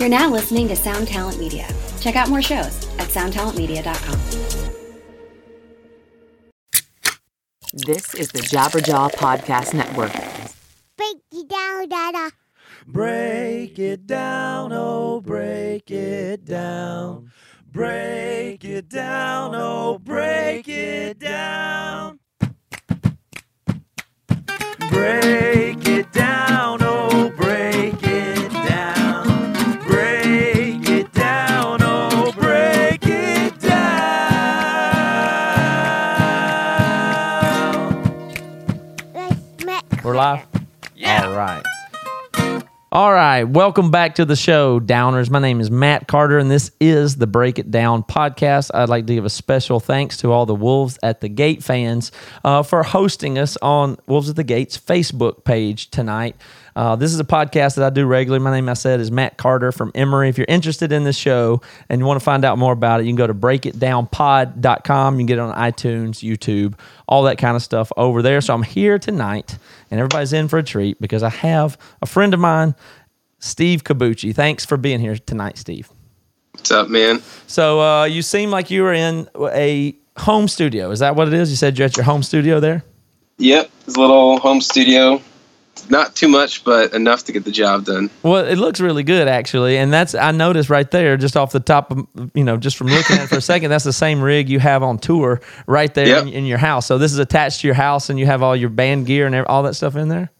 You're now listening to Sound Talent Media. Check out more shows at soundtalentmedia.com. This is the Jabberjaw Podcast Network. Break it down, Dada. Break it down, oh, break it down. Break it down, oh, break it down. Break it down, oh, live? Yeah. All right. All right. Welcome back to the show, Downers. My name is Matt Carter, and this is the Break It Down podcast. I'd like to give a special thanks to all the Wolves at the Gate fans uh, for hosting us on Wolves at the Gate's Facebook page tonight. Uh, this is a podcast that I do regularly. My name, I said, is Matt Carter from Emery. If you're interested in this show and you want to find out more about it, you can go to breakitdownpod.com. You can get it on iTunes, YouTube, all that kind of stuff over there. So I'm here tonight, and everybody's in for a treat because I have a friend of mine, Steve Cobucci. Thanks for being here tonight, Steve. What's up, man? So uh, you seem like you were in a home studio. Is that what it is? You said you're at your home studio there? Yep, it's a little home studio. Not too much, but enough to get the job done. Well, it looks really good actually, and that's I noticed right there, just off the top of you know, just from looking at it for a second, that's the same rig you have on tour right there Yep. in, in your house. So this is attached to your house, and you have all your band gear and all that stuff in there.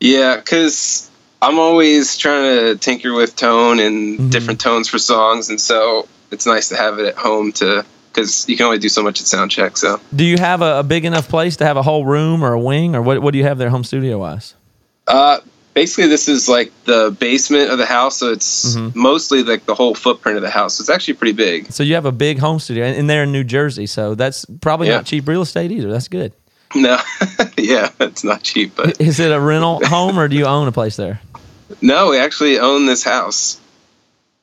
Yeah, because I'm always trying to tinker with tone and mm-hmm. different tones for songs, and so it's nice to have it at home to because you can only do so much at sound check. So Do you have a, a big enough place to have a whole room or a wing, or what? What do you have there, home studio wise? Uh, basically, this is like the basement of the house, so it's mostly like the whole footprint of the house. So it's actually pretty big. So you have a big home studio, and, and they're in New Jersey, so that's probably Yeah. not cheap real estate either. That's good. No, yeah, it's not cheap, but Is it a rental home, or do you own a place there? no, we actually own this house.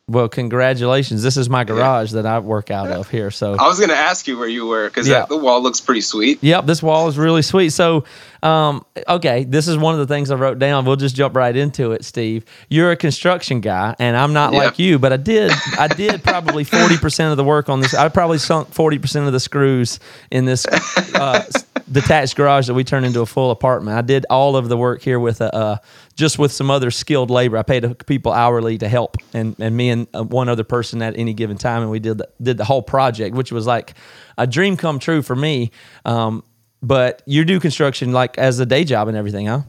Well, congratulations. This is my garage that I work out of here. So I was gonna ask you where you were because Yeah. the wall looks pretty sweet. Yep, this wall is really sweet. So, um, okay, this is one of the things I wrote down. We'll just jump right into it, Steve. You're a construction guy, and I'm not Yeah. like you, but I did, I did probably forty percent of the work on this. I probably sunk forty percent of the screws in this uh, detached garage that we turned into a full apartment. I did all of the work here with a. Uh, just with some other skilled labor, I paid people hourly to help, and, and me and uh, one other person at any given time, and we did the, did the whole project, which was like a dream come true for me. Um, but you do construction like as a day job and everything, huh?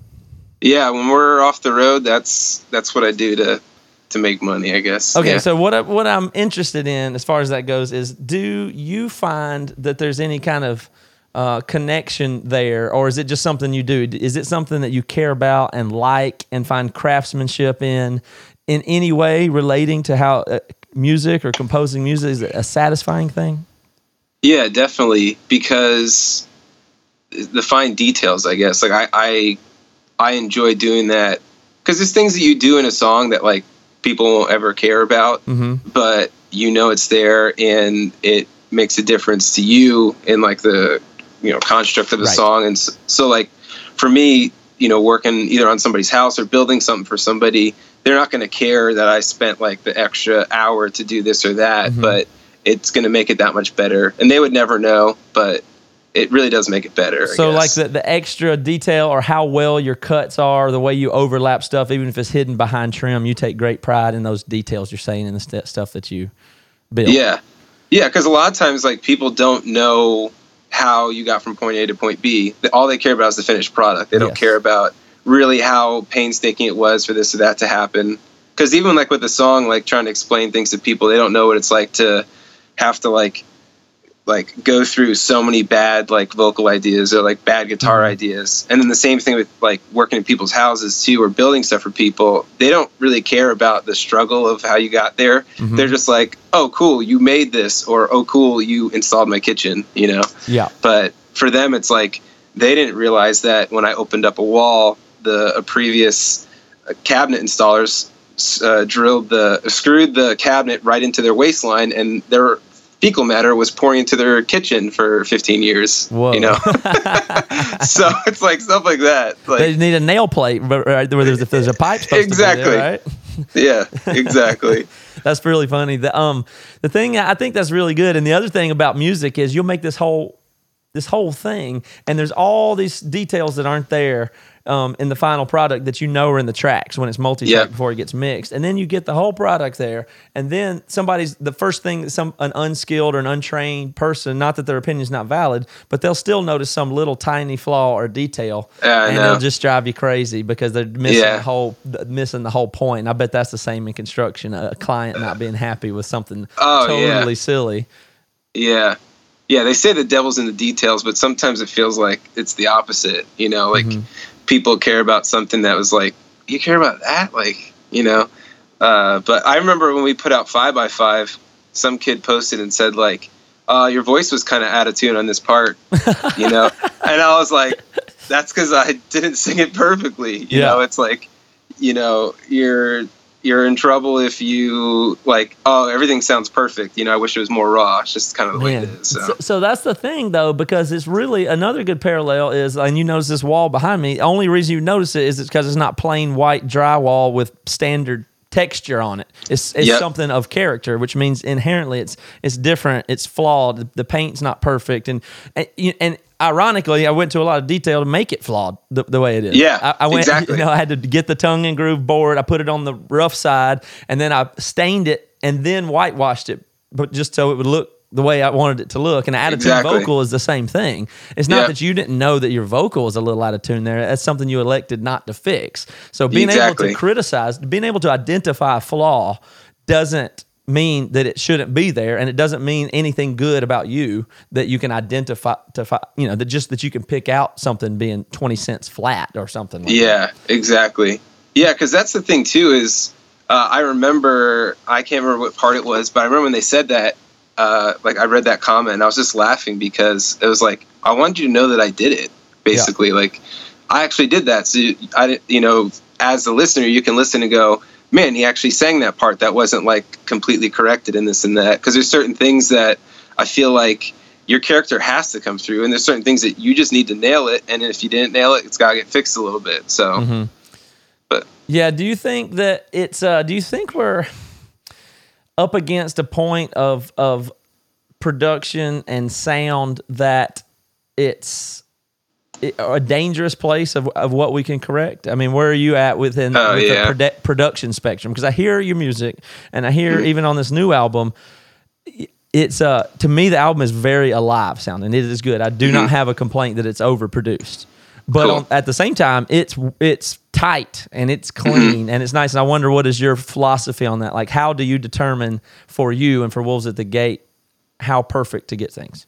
Yeah, when we're off the road, that's that's what I do to to make money, I guess. Okay, Yeah. so what I, what I'm interested in as far as that goes is, do you find that there's any kind of uh, connection there, or is it just something you do? Is it something that you care about and like and find craftsmanship in, in any way relating to how uh, music or composing music is a satisfying thing? yeah, definitely because the fine details, I guess. Like I I, I enjoy doing that because there's things that you do in a song that like people won't ever care about, Mm-hmm. but you know it's there and it makes a difference to you in like the you know construct of the Right. song and so, so like for me you know working either on somebody's house or building something for somebody they're not going to care that i spent like the extra hour to do this or that Mhm. but it's going to make it that much better and they would never know but it really does make it better So like the, the extra detail or how well your cuts are, the way you overlap stuff, even if it's hidden behind trim, you take great pride in those details you're saying in the st- stuff that you build. Yeah, yeah, because a lot of times like people don't know how you got from point A to point B. All they care about is the finished product. They don't Yes. care about really how painstaking it was for this or that to happen. Because even like with the song, like trying to explain things to people, they don't know what it's like to have to like like go through so many bad like vocal ideas or like bad guitar Mm-hmm. ideas and then the same thing with like working in people's houses too or building stuff for people they don't really care about the struggle of how you got there Mhm. they're just like oh cool you made this or oh cool you installed my kitchen you know Yeah. but for them it's like they didn't realize that when i opened up a wall the a previous uh, cabinet installers uh, drilled the screwed the cabinet right into their waste line and their fecal matter was pouring into their kitchen for 15 years Whoa. you know so it's like stuff like that like they need a nail plate, but right where there's if there's a pipe Exactly. to be there, right? Yeah, exactly. That's really funny. The um the thing I think that's really good, and the other thing about music is you'll make this whole this whole thing, and there's all these details that aren't there um, in the final product that you know are in the tracks when it's multi-track Yeah. before it gets mixed, and then you get the whole product there, and then somebody's the first thing that some an unskilled or an untrained person, not that their opinion's not valid, but they'll still notice some little tiny flaw or detail, Yeah, I and know. they'll just drive you crazy because they're missing Yeah. the whole missing the whole point. I bet that's the same in construction. A client not being happy with something Oh, yeah. totally silly. Yeah. Yeah, they say the devil's in the details, but sometimes it feels like it's the opposite. You know, like Mm-hmm. People care about something that was like, you care about that? Like, you know? Uh, but I remember when we put out 5 by 5 some kid posted and said, like, uh, your voice was kind of out of tune on this part, you know? and I was like, that's because I didn't sing it perfectly. You Yeah. know, it's like, you know, you're you're in trouble if you like, oh, everything sounds perfect. You know, I wish it was more raw. It's just kind of the way it is. So. So, so that's the thing, though, because it's really another good parallel is, and you notice this wall behind me. The only reason you notice it is it's because it's not plain white drywall with standard texture on it. It's it's Yep. something of character, which means inherently it's it's different. It's flawed. The, the paint's not perfect, and and, and ironically, I went to a lot of detail to make it flawed the, the way it is. Yeah, I, I went. exactly. You know, I had to get the tongue and groove board. I put it on the rough side, and then I stained it, and then whitewashed it, but just so it would look the way I wanted it to look. And the out of tune Exactly. vocal is the same thing. It's not Yeah. that you didn't know that your vocal was a little out of tune there. That's something you elected not to fix. So being able to criticize, being able to identify a flaw, doesn't mean that it shouldn't be there and it doesn't mean anything good about you that you can identify to fi- you know that just that you can pick out something being 20 cents flat or something like that. Yeah, exactly. Yeah, because that's the thing too. Is uh, I remember I can't remember what part it was, but I remember when they said that. Uh, like I read that comment, and I was just laughing because it was like I wanted you to know that I did it. Basically, like I actually did that. So you- I, didn't- you know, as the listener, you can listen and go, "Man, he actually sang that part. That wasn't like completely corrected in this and that." Because there's certain things that I feel like your character has to come through, and there's certain things that you just need to nail it. And if you didn't nail it, it's got to get fixed a little bit. So. Mm-hmm. But Yeah. Do you think that it's? Uh, do you think we're up against a point of of production and sound that it's it- a dangerous place of, of what we can correct? I mean, where are you at within Oh, with yeah. the produ- production spectrum? Because I hear your music and I hear mm-hmm. even on this new album, it's uh to me the album is very alive sounding. It is good. I do not mm-hmm. have a complaint that it's overproduced. But Cool. on, at the same time, it's it's tight and it's mm-hmm. clean and it's nice. And I wonder what is your philosophy on that? Like, how do you determine for you and for Wolves at the Gate how perfect to get things?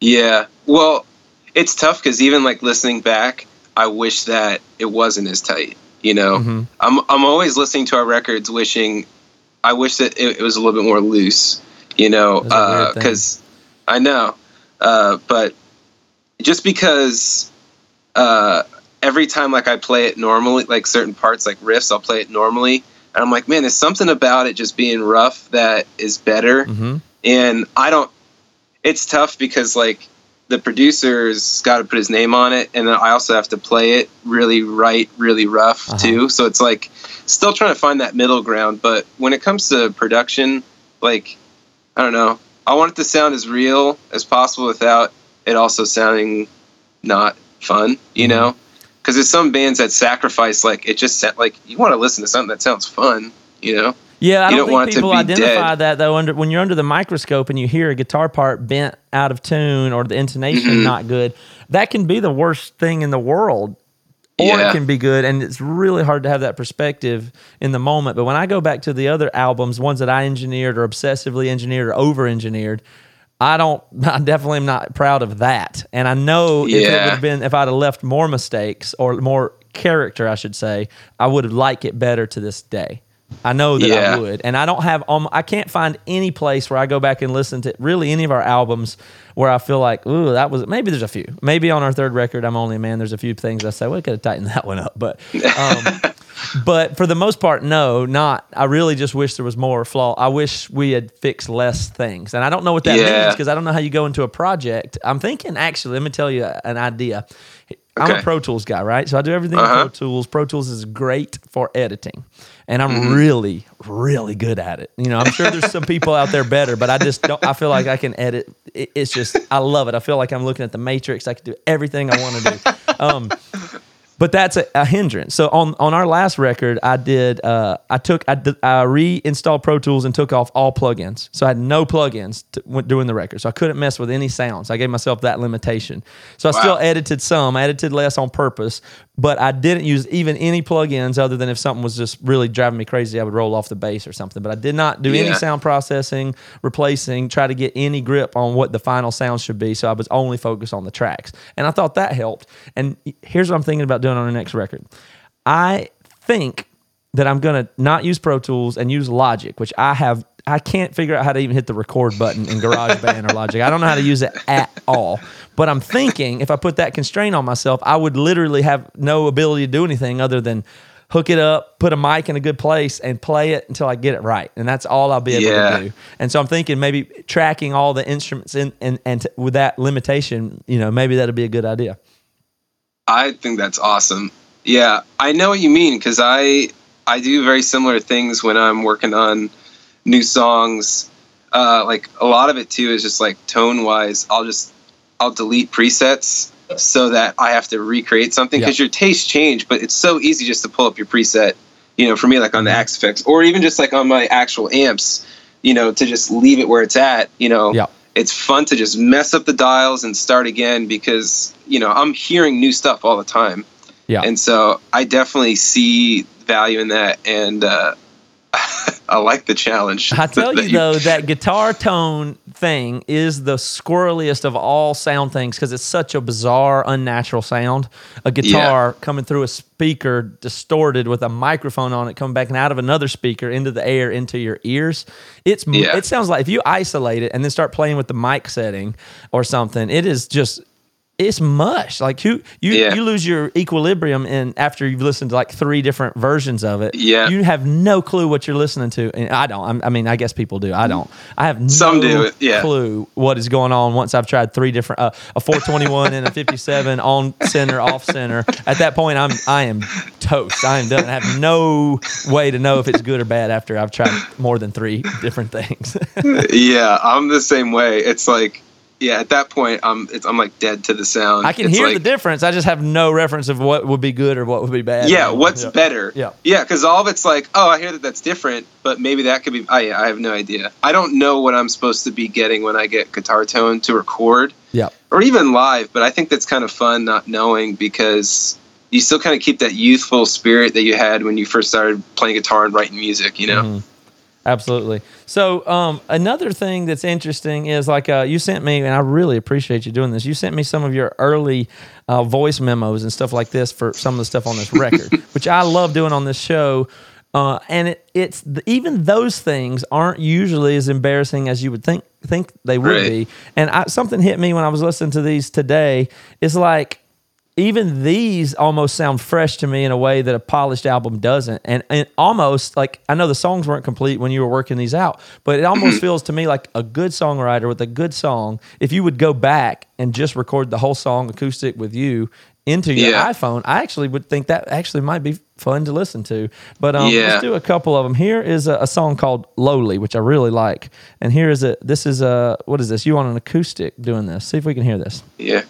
Yeah. Well, it's tough because even like listening back, I wish that it wasn't as tight. You know, I'm I'm always listening to our records, wishing I wish that it, it was a little bit more loose. You know, That's a weird thing. because I know, uh, but just because uh, every time like I play it normally, like certain parts like riffs, I'll play it normally, and I'm like, man, there's something about it just being rough that is better, Mm-hmm. and I don't. It's tough because like the producer's got to put his name on it, and then I also have to play it really right, really rough Uh-huh. too. So it's like still trying to find that middle ground. But when it comes to production, like I don't know, I want it to sound as real as possible without it also sounding not fun. You Mm-hmm. know, because there's some bands that sacrifice like it just like you want to listen to something that sounds fun. You know. Yeah, I don't, don't think people identify dead. that though. Under when you're under the microscope and you hear a guitar part bent out of tune or the intonation Mm-hmm. not good, that can be the worst thing in the world. Or it can be good, and it's really hard to have that perspective in the moment. But when I go back to the other albums, ones that I engineered or obsessively engineered or over engineered, I don't. I definitely am not proud of that. And I know if it would have been if I'd have left more mistakes or more character, I should say, I would have liked it better to this day. I know that I would, and I don't have. Um, I can't find any place where I go back and listen to really any of our albums where I feel like, ooh, that was maybe there's a few. Maybe on our third record, I'm only a man. There's a few things I say, well, I could have tightened that one up, but, um, but for the most part, no, not. I really just wish there was more flaw. I wish we had fixed less things, and I don't know what that Yeah. means because I don't know how you go into a project. I'm thinking actually. Let me tell you an idea. I'm a Pro Tools guy, right? So I do everything in Uh-huh. Pro Tools. Pro Tools is great for editing, and I'm Mm-hmm. really, really good at it. You know, I'm sure there's some people out there better, but I just don't. I feel like I can edit. It's just I love it. I feel like I'm looking at the Matrix. I can do everything I want to do. Um, but that's a, a hindrance. So on on our last record, I did uh, I took I, did, I reinstalled Pro Tools and took off all plugins. So I had no plugins to, doing the record. So I couldn't mess with any sounds. I gave myself that limitation. So I still edited some. I edited less on purpose, but I didn't use even any plugins other than if something was just really driving me crazy, I would roll off the bass or something. But I did not do any sound processing, replacing, try to get any grip on what the final sound should be. So I was only focused on the tracks. And I thought that helped. And here's what I'm thinking about doing on the next record. I think that I'm gonna not use Pro Tools and use Logic, which I have I can't figure out how to even hit the record button in GarageBand or Logic. I don't know how to use it at all. But I'm thinking if I put that constraint on myself, I would literally have no ability to do anything other than hook it up, put a mic in a good place, and play it until I get it right. And that's all I'll be able Yeah. to do. And so I'm thinking maybe tracking all the instruments in and and t- with that limitation, you know, maybe that'd be a good idea. I think that's awesome. Yeah, I know what you mean because I I do very similar things when I'm working on new songs. Uh, like a lot of it too is just like tone wise. I'll just I'll delete presets so that I have to recreate something because your tastes change. But it's so easy just to pull up your preset. You know, for me, like on the Axe-Fx, or even just like on my actual amps. You know, to just leave it where it's at. You know, Yeah. it's fun to just mess up the dials and start again because you know I'm hearing new stuff all the time. Yeah. And so I definitely see value in that, and uh, I like the challenge. I tell you though, that guitar tone thing is the squirreliest of all sound things because it's such a bizarre, unnatural sound. A guitar coming through a speaker, distorted with a microphone on it, coming back and out of another speaker into the air into your ears. It's Yeah. it sounds like if you isolate it and then start playing with the mic setting or something, it is just. It's mush. Like you, you, Yeah. you lose your equilibrium, and after you've listened to like three different versions of it, Yeah. you have no clue what you're listening to. And I don't. I'm, I mean, I guess people do. I don't. I have no Some do, yeah. clue what is going on once I've tried three different uh, a 421 and a 57 on center, off center. At that point, I'm I am toast. I am done. I have no way to know if it's good or bad after I've tried more than three different things. yeah, I'm the same way. It's like, yeah, at that point, I'm it's, I'm like dead to the sound. I can It's hear like, the difference. I just have no reference of what would be good or what would be bad. Yeah, what's better? Yeah. yeah, because all of it's like, oh, I hear that that's different, but maybe that could be. I I have no idea. I don't know what I'm supposed to be getting when I get guitar tone to record. Yeah. or even live. But I think that's kind of fun not knowing because you still kind of keep that youthful spirit that you had when you first started playing guitar and writing music. You know. Mhm. Absolutely. So um, another thing that's interesting is like uh, you sent me, and I really appreciate you doing this. You sent me some of your early uh, voice memos and stuff like this for some of the stuff on this record, which I love doing on this show. Uh, and it, it's the, even those things aren't usually as embarrassing as you would think think they would Right. be. And I, something hit me when I was listening to these today. It's like even these almost sound fresh to me in a way that a polished album doesn't. And, and almost like I know the songs weren't complete when you were working these out, but it almost feels to me like a good songwriter with a good song. If you would go back and just record the whole song acoustic with you into your Yeah. iPhone, I actually would think that actually might be fun to listen to. But um, Yeah. let's do a couple of them. Here is a, a song called "Lowly," which I really like, and here is a. This is a what is this? You on an acoustic doing this? See if we can hear this. Yeah.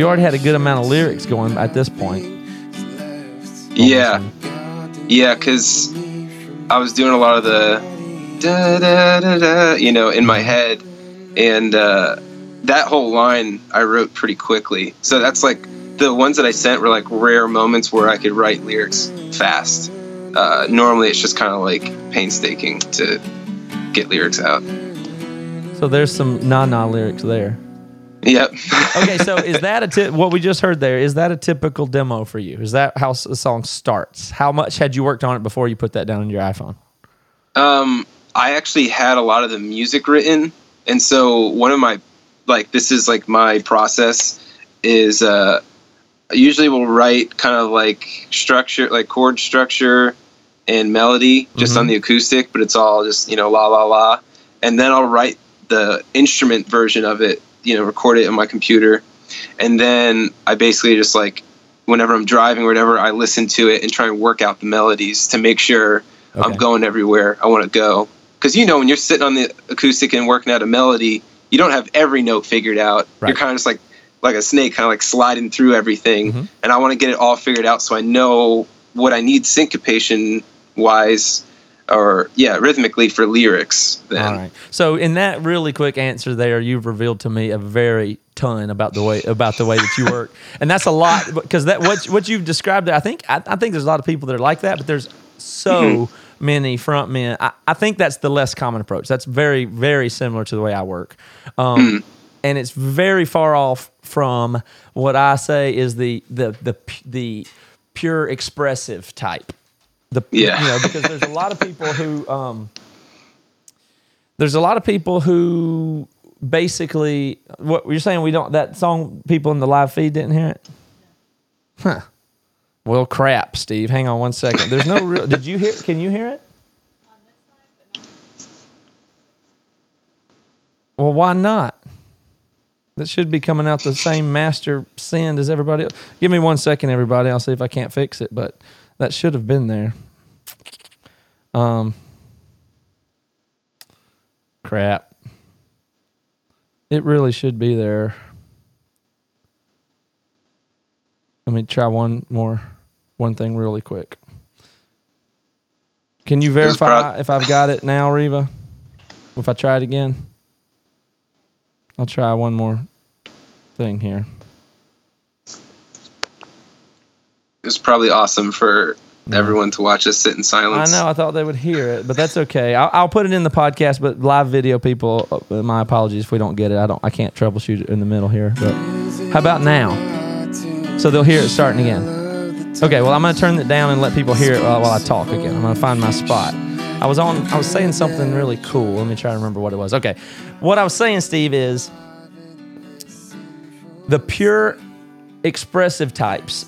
You already had a good amount of lyrics going at this point. Yeah. Yeah, because I was doing a lot of the da da da da, you know, in my head, and uh, that whole line I wrote pretty quickly. So that's like the ones that I sent were like rare moments where I could write lyrics fast. Uh, normally, it's just kind of like painstaking to get lyrics out. So there's some na na lyrics there. Yep. Okay, so is that a tip? What we just heard there is that a typical demo for you? Is that how the song starts? How much had you worked on it before you put that down on your iPhone? Um, I actually had a lot of the music written, and so one of my like this is like my process is uh, I usually will write kind of like structure, like chord structure and melody just on the acoustic, but it's all just you know la la la, and then I'll write the instrument version of it, you know, record it on my computer, and then I basically just like whenever I'm driving or whatever, I listen to it and try and work out the melodies to make sure I'm going everywhere I want to go. Because you know, when you're sitting on the acoustic and working out a melody, you don't have every note figured out. Right. You're kind of just like like a snake, kind of like sliding through everything. Mm-hmm. And I want to get it all figured out so I know what I need syncopation wise, or yeah, rhythmically for lyrics. Then All right. So in that really quick answer there, you've revealed to me a very ton about the way about the way that you work, and that's a lot because that what what you've described there. I think I, I think there's a lot of people that are like that, but there's so many front men. I, I think that's the less common approach. That's very very similar to the way I work, um, and it's very far off from what I say is the the the the pure expressive type. The Yeah. you know because there's a lot of people who. Um, there's a lot of people who basically what you're saying we don't that song people in the live feed didn't hear it? Huh. Well crap steve. Hang on one second. There's no real did you hear can you hear it? Well why not? That should be coming out the same master send as everybody else give me one second everybody. I'll see if i can't fix it but that should have been there um crap it really should be there. Let me try one more, one thing really quick. Can you verify if I've got it now, Reva? If I try it again, I'll try one more thing here. It's probably awesome for everyone to watch us sit in silence. I know. I thought they would hear it, but that's okay. I'll, I'll put it in the podcast. But live video people, uh, my apologies if we don't get it. I don't. I can't troubleshoot it in the middle here. But how about now? So they'll hear it starting again. Okay. Well, I'm gonna turn it down and let people hear it while, while I talk again. I'm gonna find my spot. I was on. I was saying something really cool. Let me try to remember what it was. Okay. What I was saying, Steve, is the pure expressive types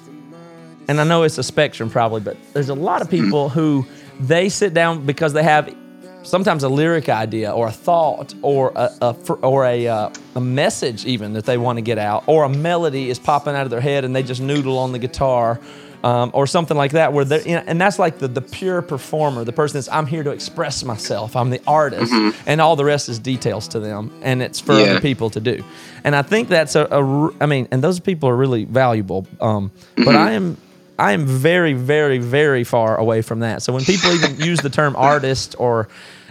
and I know it's a spectrum probably, but there's a lot of people who they sit down because they have sometimes a lyric idea or a thought or a, a or a uh, a message even that they want to get out or a melody is popping out of their head and they just noodle on the guitar. Um, or something like that, where they're, you know, and that's like the, the pure performer, the person that's I'm here to express myself, I'm the artist, and all the rest is details to them, and it's for Yeah. other people to do. And I think that's a, a I mean, and those people are really valuable. Um, But I am I am very, very, very far away from that. So when people even use the term artist or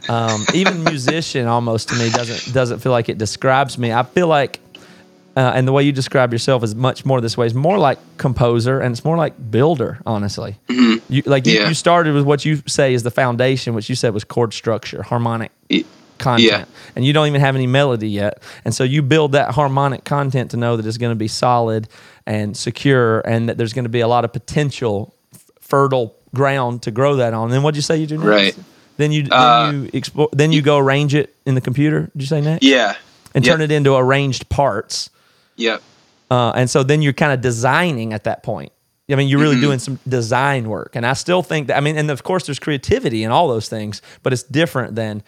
um, even musician, almost to me doesn't doesn't feel like it describes me. I feel like, uh, and the way you describe yourself is much more this way. It's more like composer, and it's more like builder. Honestly, you like you, Yeah. you started with what you say is the foundation, which you said was chord structure, harmonic content and you don't even have any melody yet and so you build that harmonic content to know that it's going to be solid and secure and that there's going to be a lot of potential fertile ground to grow that on then what'd you say you do next Right. then you then Uh, you explore then you go arrange it in the computer did you say next Yeah. and Yep. turn it into arranged parts Yep. uh, and so then you're kind of designing at that point. I mean, you're really Mm-hmm. doing some design work. And I still think that, I mean, and of course, there's creativity and all those things, but it's different than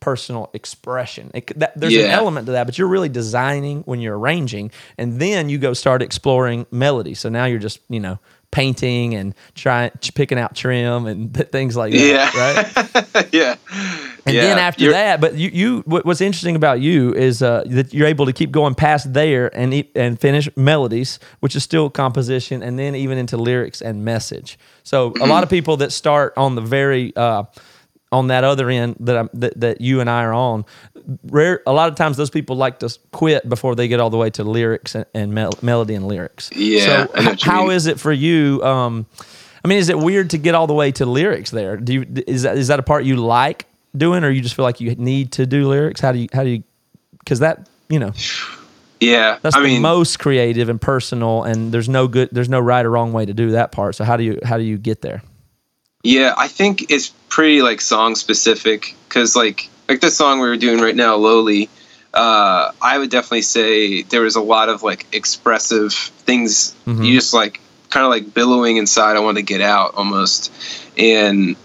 personal expression. It, that, there's an element to that, but you're really designing when you're arranging. And then you go start exploring melody. So now you're just, you know, painting and trying, picking out trim and things like that. Yeah. Right. yeah. And yeah. then after You're- that, but you, you what's interesting about you is uh, that you're able to keep going past there and and finish melodies, which is still composition, and then even into lyrics and message. So a lot of people that start on the very uh, on that other end that, I'm, that that you and I are on, rare a lot of times those people like to quit before they get all the way to lyrics and, and mel- melody and lyrics. Yeah, So I know what you how is it for you? Um, I mean, is it weird to get all the way to lyrics there? Do you is that is that a part you like doing, or you just feel like you need to do lyrics? How do you how do you? Because that you know Yeah, that's I the mean, most creative and personal, and there's no good, there's no right or wrong way to do that part. So how do you how do you get there? Yeah, I think it's pretty like song specific because like like the song we were doing right now, "Lowly." Uh, I would definitely say there was a lot of like expressive things. Mhm. You just like kind of like billowing inside. I want to get out almost, and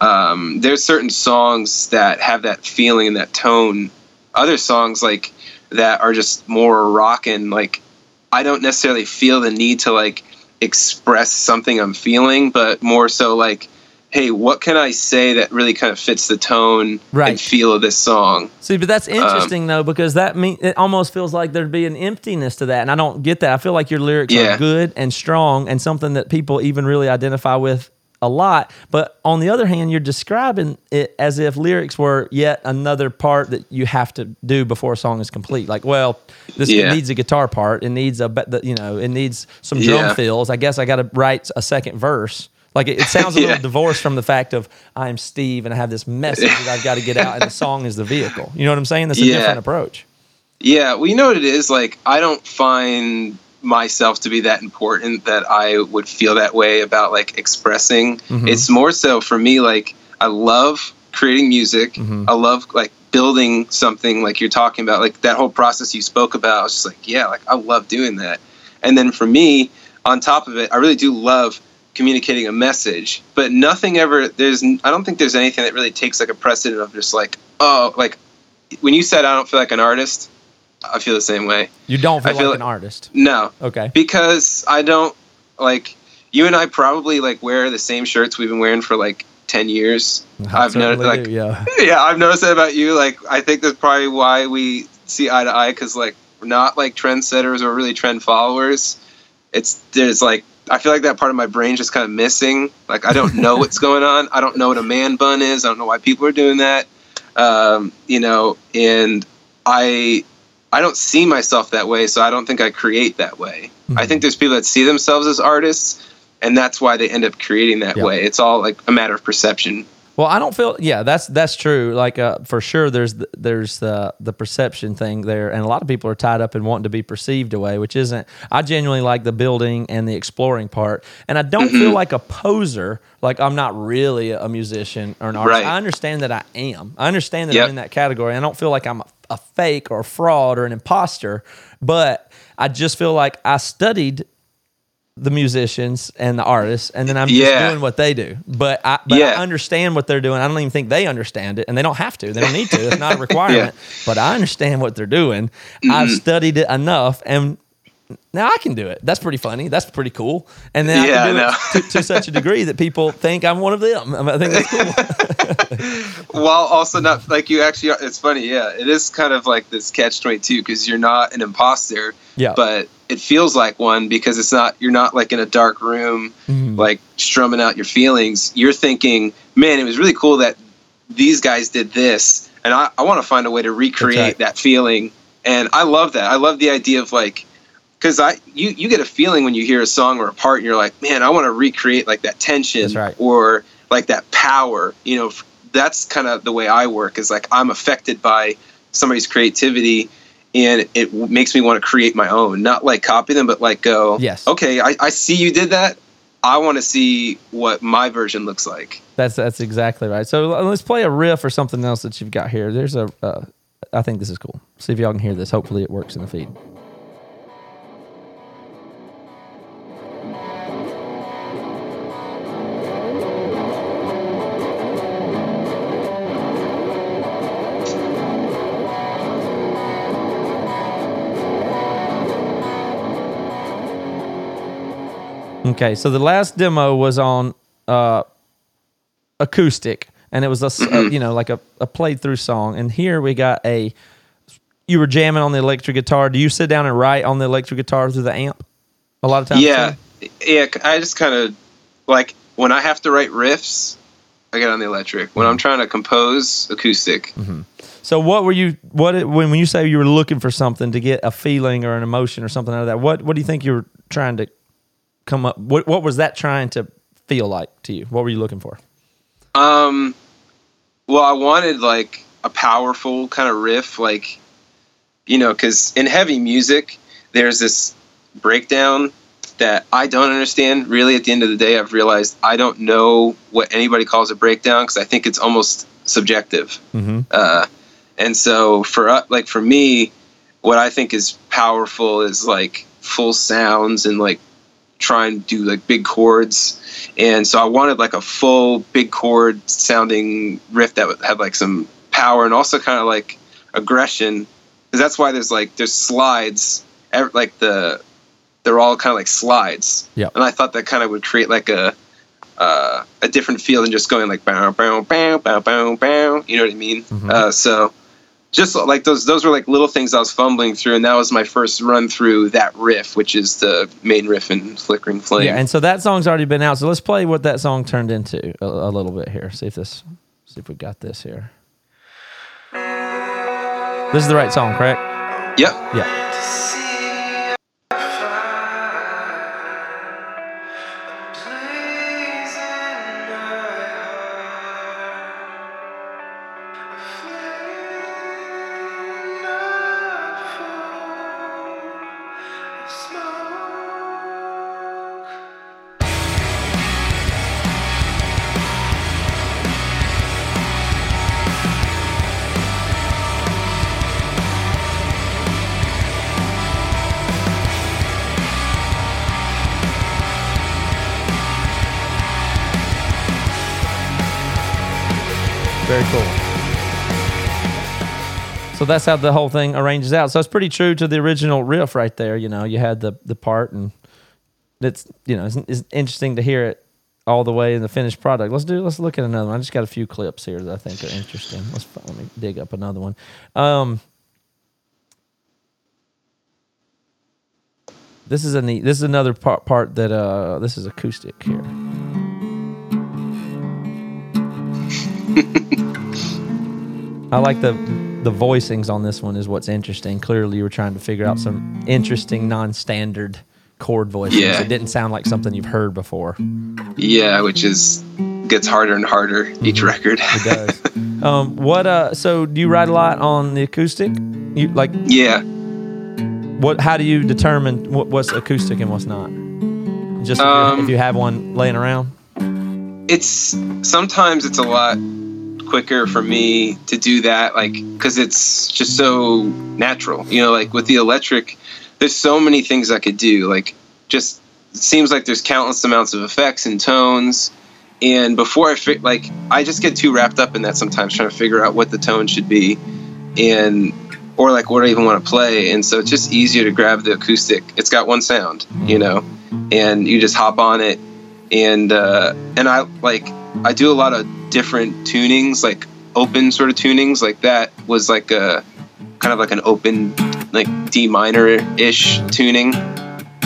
um, there's certain songs that have that feeling and that tone. Other songs like that are just more rockin'. Like I don't necessarily feel the need to like express something I'm feeling, but more so like, hey, what can I say that really kind of fits the tone Right. and feel of this song? See, but Um, that's interesting though because that mean it almost feels like there'd be an emptiness to that, and I don't get that. I feel like your lyrics Yeah. are good and strong and something that people even really identify with a lot. But on the other hand, you're describing it as if lyrics were yet another part that you have to do before a song is complete. Like, well, this Yeah. needs a guitar part. It needs a, you know, it needs some drum Yeah. fills. I guess I got to write a second verse. Like it, it sounds a Yeah. little divorced from the fact of I'm Steve and I have this message that I've got to get out, and the song is the vehicle. You know what I'm saying? That's a Yeah. different approach. Yeah, well, you know what it is? Like, I don't find myself to be that important that I would feel that way about like expressing. Mhm. It's more so for me, like, I love creating music. Mhm. I love like building something like you're talking about, like that whole process you spoke about. I was just like, yeah, like I love doing that. And then for me, on top of it, I really do love communicating a message, but nothing ever, there's, I don't think there's anything that really takes like a precedent of just like, oh, like when you said I don't feel like an artist, I feel the same way. You don't feel I feel like an artist. No, Okay. because I don't like you and I probably like wear the same shirts we've been wearing for like 10 years. I I've noticed like do, yeah. yeah, I've noticed that about you. Like, I think that's probably why we see eye to eye because, like, we're not like trendsetters or really trend followers. It's there's like I feel like that part of my brain just kind of missing. Like, I don't know what's going on. I don't know what a man bun is. I don't know why people are doing that. Um, you know, and I I don't see myself that way, so I don't think I create that way. I Mhm. think there's people that see themselves as artists, and that's why they end up creating that Yeah. way. It's all like a matter of perception. Well, I don't feel. Yeah, that's that's true. Like uh, for sure, there's the, there's the the perception thing there, and a lot of people are tied up in wanting to be perceived away, which isn't. I genuinely like the building and the exploring part, and I don't Mm-hmm. feel like a poser. Like I'm not really a musician or an artist. Right. I understand that I am. I understand that Yep. I'm in that category. I don't feel like I'm a, a fake or a fraud or an imposter, but I just feel like I studied the musicians and the artists, and then I'm just Yeah. doing what they do. But I, but Yeah. I understand what they're doing. I don't even think they understand it, and they don't have to. They don't need to. It's not a requirement. But I understand what they're doing. I've Mm-hmm. studied it enough, and now I can do it. That's pretty funny. That's pretty cool. And then Yeah, I can do I it to, to such a degree that people think I'm one of them. I, think that's cool. while also not like you actually are, it's funny yeah it is kind of like this catch 22 because you're not an imposter Yeah. but it feels like one because it's not you're not like in a dark room Mhm. like strumming out your feelings you're thinking man it was really cool that these guys did this and i, I want to find a way to recreate right. that feeling and i love that i love the idea of like because I you you get a feeling when you hear a song or a part, and you're like, man, I want to recreate like that tension right. or like that power. You know, that's kind of the way I work. Is like I'm affected by somebody's creativity, and it makes me want to create my own. Not like copy them, but like go, Yes. okay, I, I see you did that. I want to see what my version looks like. That's that's exactly right. So let's play a riff or something else that you've got here. There's a. Uh, I think this is cool. See if y'all can hear this. Hopefully, it works in the feed. Okay, so the last demo was on uh, acoustic, and it was a, uh, you know like a, a played through song. And here we got a you were jamming on the electric guitar. Do you sit down and write on the electric guitar through the amp? A lot of times. yeah, too? yeah. I just kind of like when I have to write riffs, I get on the electric. When I'm trying to compose, acoustic. So what were you what when when you say you were looking for something to get a feeling or an emotion or something out of that? What what do you think you were trying to come up? What what was that trying to feel like to you? What were you looking for? Um, well, I wanted like a powerful kind of riff, like you know, because in heavy music, there's this breakdown that I don't understand. Really, at the end of the day, I've realized I don't know what anybody calls a breakdown because I think it's almost subjective. Mm-hmm. Uh, and so for uh, like for me, what I think is powerful is like full sounds and like try and do like big chords. And so I wanted like a full big chord sounding riff that would have like some power and also kind of like aggression. Because that's why there's like there's slides, like the they're all kind of like slides. Yep. And I thought that kind of would create like a uh, a different feel than just going like bow bow bow bow bow bow. You know what I mean? Mhm. Uh, so just like those those were like little things I was fumbling through, and that was my first run through that riff, which is the main riff in Flickering Flame. Yeah, and so that song's already been out. So let's play what that song turned into a, a little bit here. See if this, see if we got this here. This is the right song, correct? yep. Yeah. That's how the whole thing arranges out. So it's pretty true to the original riff right there. You know, you had the the part, and it's you know it's, it's interesting to hear it all the way in the finished product. Let's do. Let's look at another one. I just got a few clips here that I think are interesting. Let's let me dig up another one. Um, this is a neat. This is another part part that uh this is acoustic here. I like the the voicings on this one is what's interesting. Clearly, you were trying to figure out some interesting non-standard chord voicings. Yeah. It didn't sound like something you've heard before. Yeah, which is gets harder and harder each record. It does. um, what? Uh, so do you write a lot on the acoustic? You like yeah. what? How do you determine what, what's acoustic and what's not? Just if, you- Um, if you have one laying around. it's sometimes it's a lot quicker for me to do that like because it's just so natural. You know like with the electric there's so many things i could do. Like just seems like there's countless amounts of effects and tones. And before i fi- like i just get too wrapped up in that sometimes trying to figure out what the tone should be and or like what i even want to play. And so it's just easier to grab the acoustic. It's got one sound you know and you just hop on it. And uh, and I like I do a lot of different tunings, like open sort of tunings. Like that was like a kind of like an open like D minor ish tuning.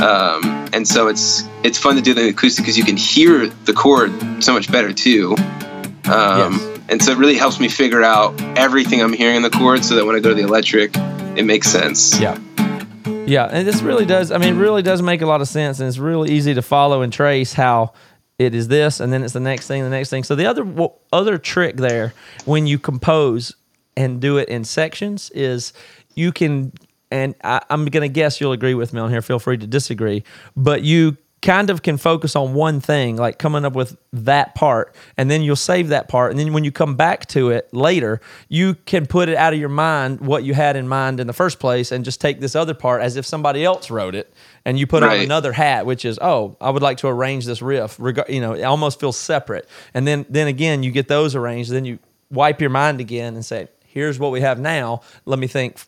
Um, and so it's it's fun to do the acoustic because you can hear the chord so much better too. Um, Yes. And so it really helps me figure out everything I'm hearing in the chord, so that when I go to the electric, it makes sense. Yeah. Yeah, and this really does. I mean, it really does make a lot of sense, and it's really easy to follow and trace how it is this, and then it's the next thing, the next thing. So the other other trick there, when you compose and do it in sections, is you can, and I, I'm gonna guess you'll agree with me on here. Feel free to disagree, but you kind of can focus on one thing, like coming up with that part, and then you'll save that part. And then when you come back to it later, you can put it out of your mind what you had in mind in the first place and just take this other part as if somebody else wrote it. And you put on another hat, which is, oh, I would like to arrange this riff. Reg- you know, it almost feels separate. And then, then again, you get those arranged. Then you wipe your mind again and say, here's what we have now. Let me think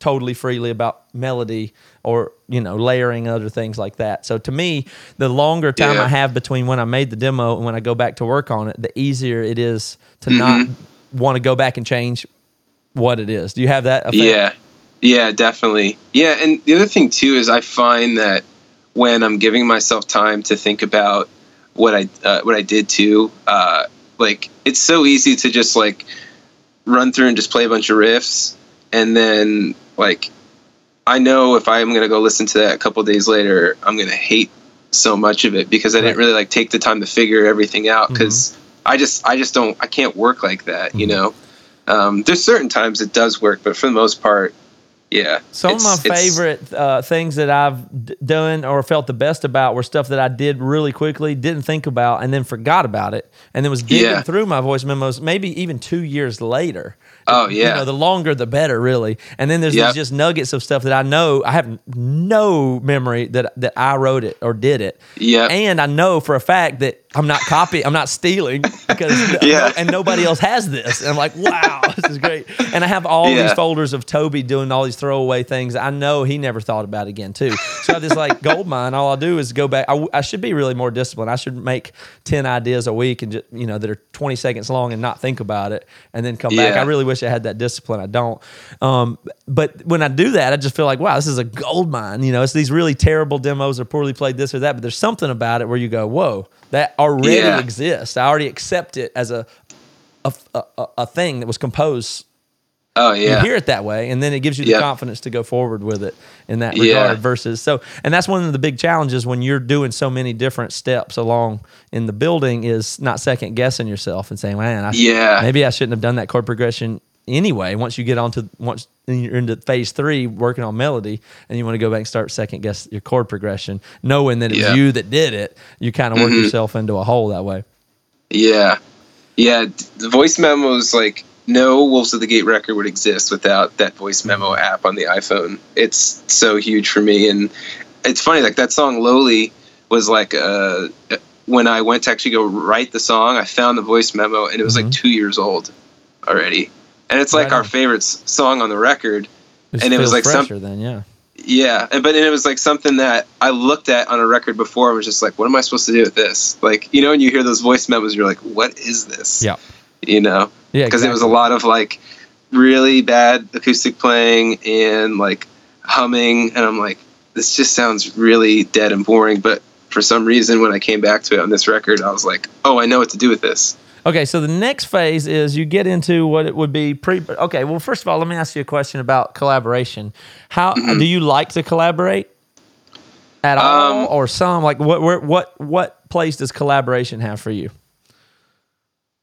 totally freely about melody or you know layering other things like that so to me the longer time Yeah. i have between when i made the demo and when i go back to work on it the easier it is to mm-hmm. not want to go back and change what it is do you have that effect? Yeah, yeah, definitely. Yeah, and the other thing too is I find that when I'm giving myself time to think about what I uh, what I did too, uh, like it's so easy to just like run through and just play a bunch of riffs, and then like I know if I'm gonna go listen to that a couple days later, I'm gonna hate so much of it because I didn't really like take the time to figure everything out because I just I just don't I can't work like that. You Mm-hmm. know, um, there's certain times it does work, but for the most part, yeah. Some of my favorite uh, things that I've d- done or felt the best about were stuff that I did really quickly, didn't think about, and then forgot about it, and then was digging Yeah. through my voice memos, maybe even two years later. Oh You yeah. know, the longer the better, really. And then there's Yep. these just nuggets of stuff that I know I have no memory that that I wrote it or did it. Yep. And I know for a fact that I'm not copying, I'm not stealing because Yeah. and nobody else has this. And I'm like, wow, this is great. And I have all these folders of Toby doing all these throwaway things. I know he never thought about again too. So I have this like gold mine. All I'll do is go back. I should be really more disciplined. I should make ten ideas a week and just you know that are 20 seconds long and not think about it and then come back. I really wish I had that discipline. I don't. Um, but when I do that, I just feel like wow, this is a gold mine. You know, it's these really terrible demos or poorly played this or that. But there's something about it where you go, whoa, that already Yeah. exists. I already accept it as a a, a, a thing that was composed oh yeah. you hear it that way and then it gives you the Yep. confidence to go forward with it in that Yeah. regard versus so and that's one of the big challenges when you're doing so many different steps along in the building is not second guessing yourself and saying man I, Yeah. maybe i shouldn't have done that chord progression anyway once you get onto once you're into phase three working on melody and you want to go back and start second guess your chord progression knowing that it Yeah. was you that did it you kind of work Mhm. yourself into a hole that way Yeah, yeah. The voice memos, like no Wolves of the Gate record would exist without that voice memo app on the iPhone. It's so huge for me, and it's funny. Like that song "Lowly" was like uh, when I went to actually go write the song. I found the voice memo, and it was like two years old already. And it's like Mm-hmm. Right our favorite song on the record. And it was like some- fresher then yeah Yeah, and but and it was like something that I looked at on a record before and was just like, what am I supposed to do with this? Like, you know, when you hear those voice memos, you're like, what is this? Yeah. You know, yeah because it was a lot of like really bad acoustic playing and like humming, and I'm like, this just sounds really dead and boring. But for some reason, when I came back to it on this record, I was like, oh, I know what to do with this. Okay, so the next phase is you get into what it would be pre. Okay, well, first of all, let me ask you a question about collaboration. How Mm-hmm. do you like to collaborate at all, Um, or some? Like, what where, what what place does collaboration have for you?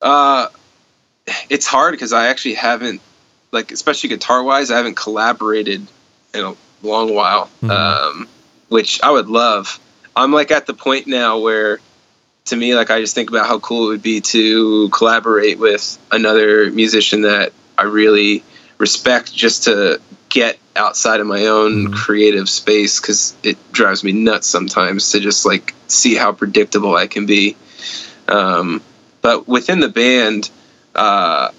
Uh, it's hard because I actually haven't, like, especially guitar wise, I haven't collaborated in a long while, um, which I would love. I'm like at the point now where, to me, like, I just think about how cool it would be to collaborate with another musician that I really respect just to get outside of my own creative space because it drives me nuts sometimes to just like see how predictable I can be. Um, but within the band, uh,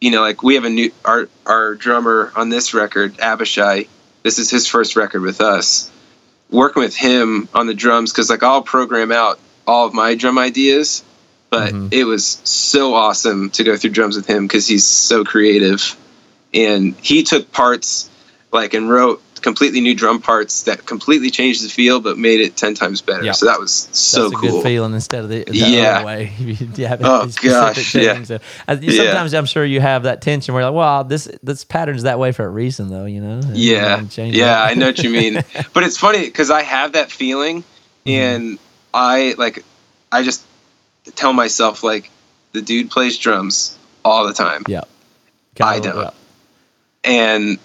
you know, like we have a new our our drummer on this record, Abishai. This is his first record with us. Working with him on the drums because like I'll program out all of my drum ideas, but it was so awesome to go through drums with him because he's so creative, and he took parts like and wrote completely new drum parts that completely changed the feel but made it 10 times better Yeah. so that was so That's a cool good feeling instead of the, the Yeah. other way. You have Oh, gosh, yeah. things. So, uh, you- Yeah. Sometimes I'm sure you have that tension where you're like, well, this this pattern's that way for a reason, though. You know? Yeah yeah i know what you mean but it's funny because i have that feeling Mm-hmm. and i like i just tell myself like the dude plays drums all the time yeah. I don't. yeah. and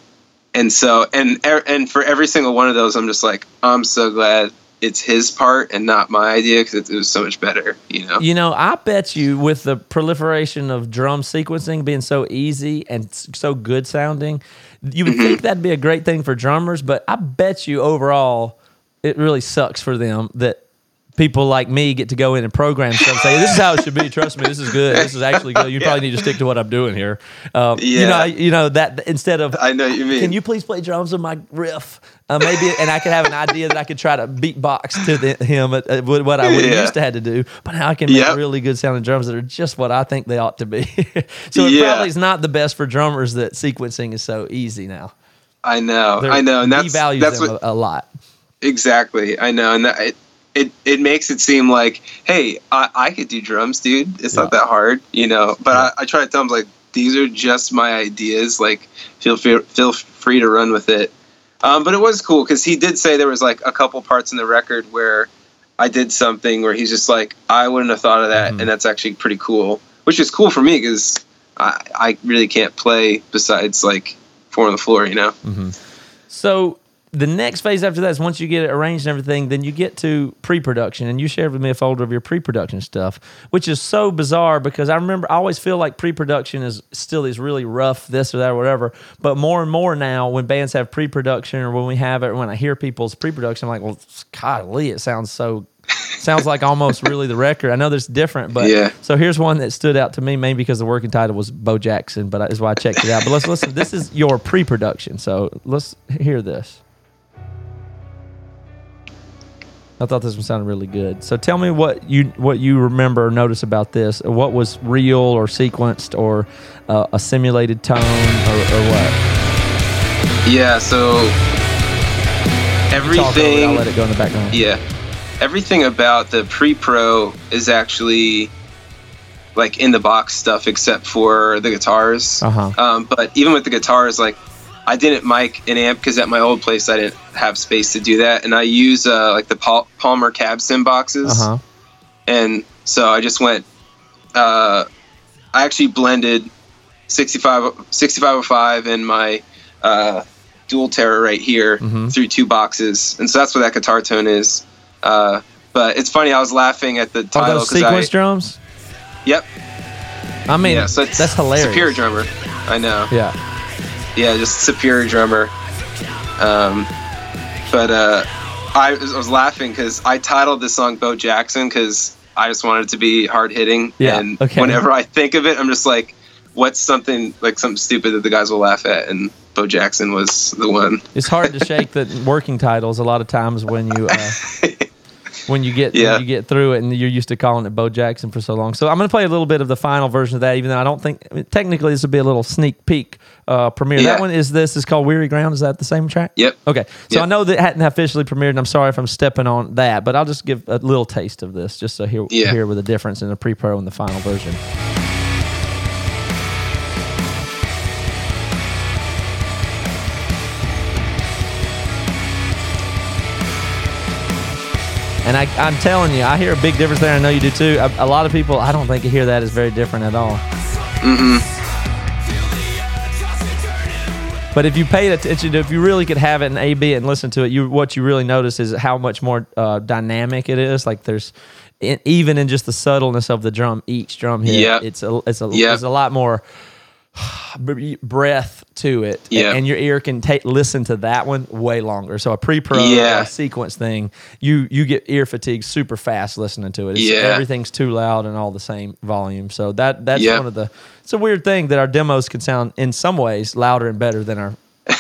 and so and er- and for every single one of those i'm just like i'm so glad it's his part and not my idea because it, it was so much better you know You know, I bet you with the proliferation of drum sequencing being so easy and so good sounding, you would Mm-hmm. think that'd be a great thing for drummers, but I bet you overall it really sucks for them that people like me get to go in and program stuff say this is how it should be trust me this is good this is actually good you probably need to stick to what i'm doing here um, you Yeah. know you know that instead of i know what you mean can you please play drums on my riff? Uh, maybe, and I could have an idea that I could try to beatbox to the, him at, at what I would have Yeah. used to had to do, but now I can make Yep. really good sounding drums that are just what I think they ought to be. so it Yeah. probably is not the best for drummers that sequencing is so easy now. i know They're- i know and that's devalues that's them what a, a lot. Exactly, I know, and that, it, makes it seem like, hey, I, I could do drums, dude. It's not that hard, you know. But I, I try to tell them like these are just my ideas. Like feel feel, feel free to run with it. Um, but it was cool because he did say there was like a couple parts in the record where I did something where he's just like, I wouldn't have thought of that, Mm-hmm. and that's actually pretty cool. Which is cool for me because I, I really can't play besides like four on the floor, you know. Mm-hmm. So the next phase after that is once you get it arranged and everything, then you get to pre-production, and you shared with me a folder of your pre-production stuff, which is so bizarre because I remember I always feel like pre-production is still these really rough this or that or whatever, but more and more now when bands have pre-production or when we have it, when I hear people's pre-production, I'm like, well, golly, it sounds so. Sounds like almost really the record. I know there's different, but Yeah. so here's one that stood out to me, maybe because the working title was Bo Jackson, but is why I checked it out. But let's listen. This is your pre-production, so let's hear this. I thought this one sounded really good. So tell me what you what you remember or notice about this. What was real or sequenced or uh, a simulated tone or, or what? Yeah. So everything. I'll let it go in the background. Yeah. Everything about the pre pro is actually like in the box stuff except for the guitars. Uh-huh. Um, but even with the guitars, like I didn't mic an amp because at my old place I didn't have space to do that, and I use uh, like the Pal- Palmer cab sim boxes, Uh huh. and so I just went. Uh, I actually blended 65 6505 and my uh, dual terror right here Mhm. through two boxes, and so that's what that guitar tone is. Uh, but it's funny, I was laughing at the Are title those because I. sequence drums? Yep. I mean, yeah, so it's that's hilarious. Superior drummer. I know. Yeah. Yeah, just superior drummer. Um, but uh, I, was, I was laughing because I titled this song "Bo Jackson" because I just wanted it to be hard hitting. Yeah, And okay. whenever I think of it, I'm just like, "What's something like something stupid that the guys will laugh at?" And Bo Jackson was the one. It's hard to shake the working titles a lot of times when you uh, when you get Yeah. when you get through it and you're used to calling it Bo Jackson for so long. So I'm going to play a little bit of the final version of that, even though I don't think I mean, technically this would be a little sneak peek uh, premiere. That one is this is called Weary Ground. Is that the same track? Yep. Okay, so Yep. I know that it hadn't officially premiered, and I'm sorry if I'm stepping on that, but I'll just give a little taste of this, just so hear Yeah. hear with the difference in the pre-pro and the final version. And I, I'm telling you, I hear a big difference there. I know you do too. A, a lot of people, I don't think, you hear that as very different at all. But if you paid attention to, if you really could have it in A B it and listen to it, you what you really notice is how much more uh, dynamic it is. Like there's in, even in just the subtleness of the drum, each drum hit, Yep. it's a it's a Yep. there's a lot more breath to it, Yeah. and, your ear can take listen to that one way longer. So a pre-pro Yeah. uh, sequence thing, you you get ear fatigue super fast listening to it. It's, Yeah. everything's too loud and all the same volume. So that that's Yep. one of the. It's a weird thing that our demos can sound in some ways louder and better than our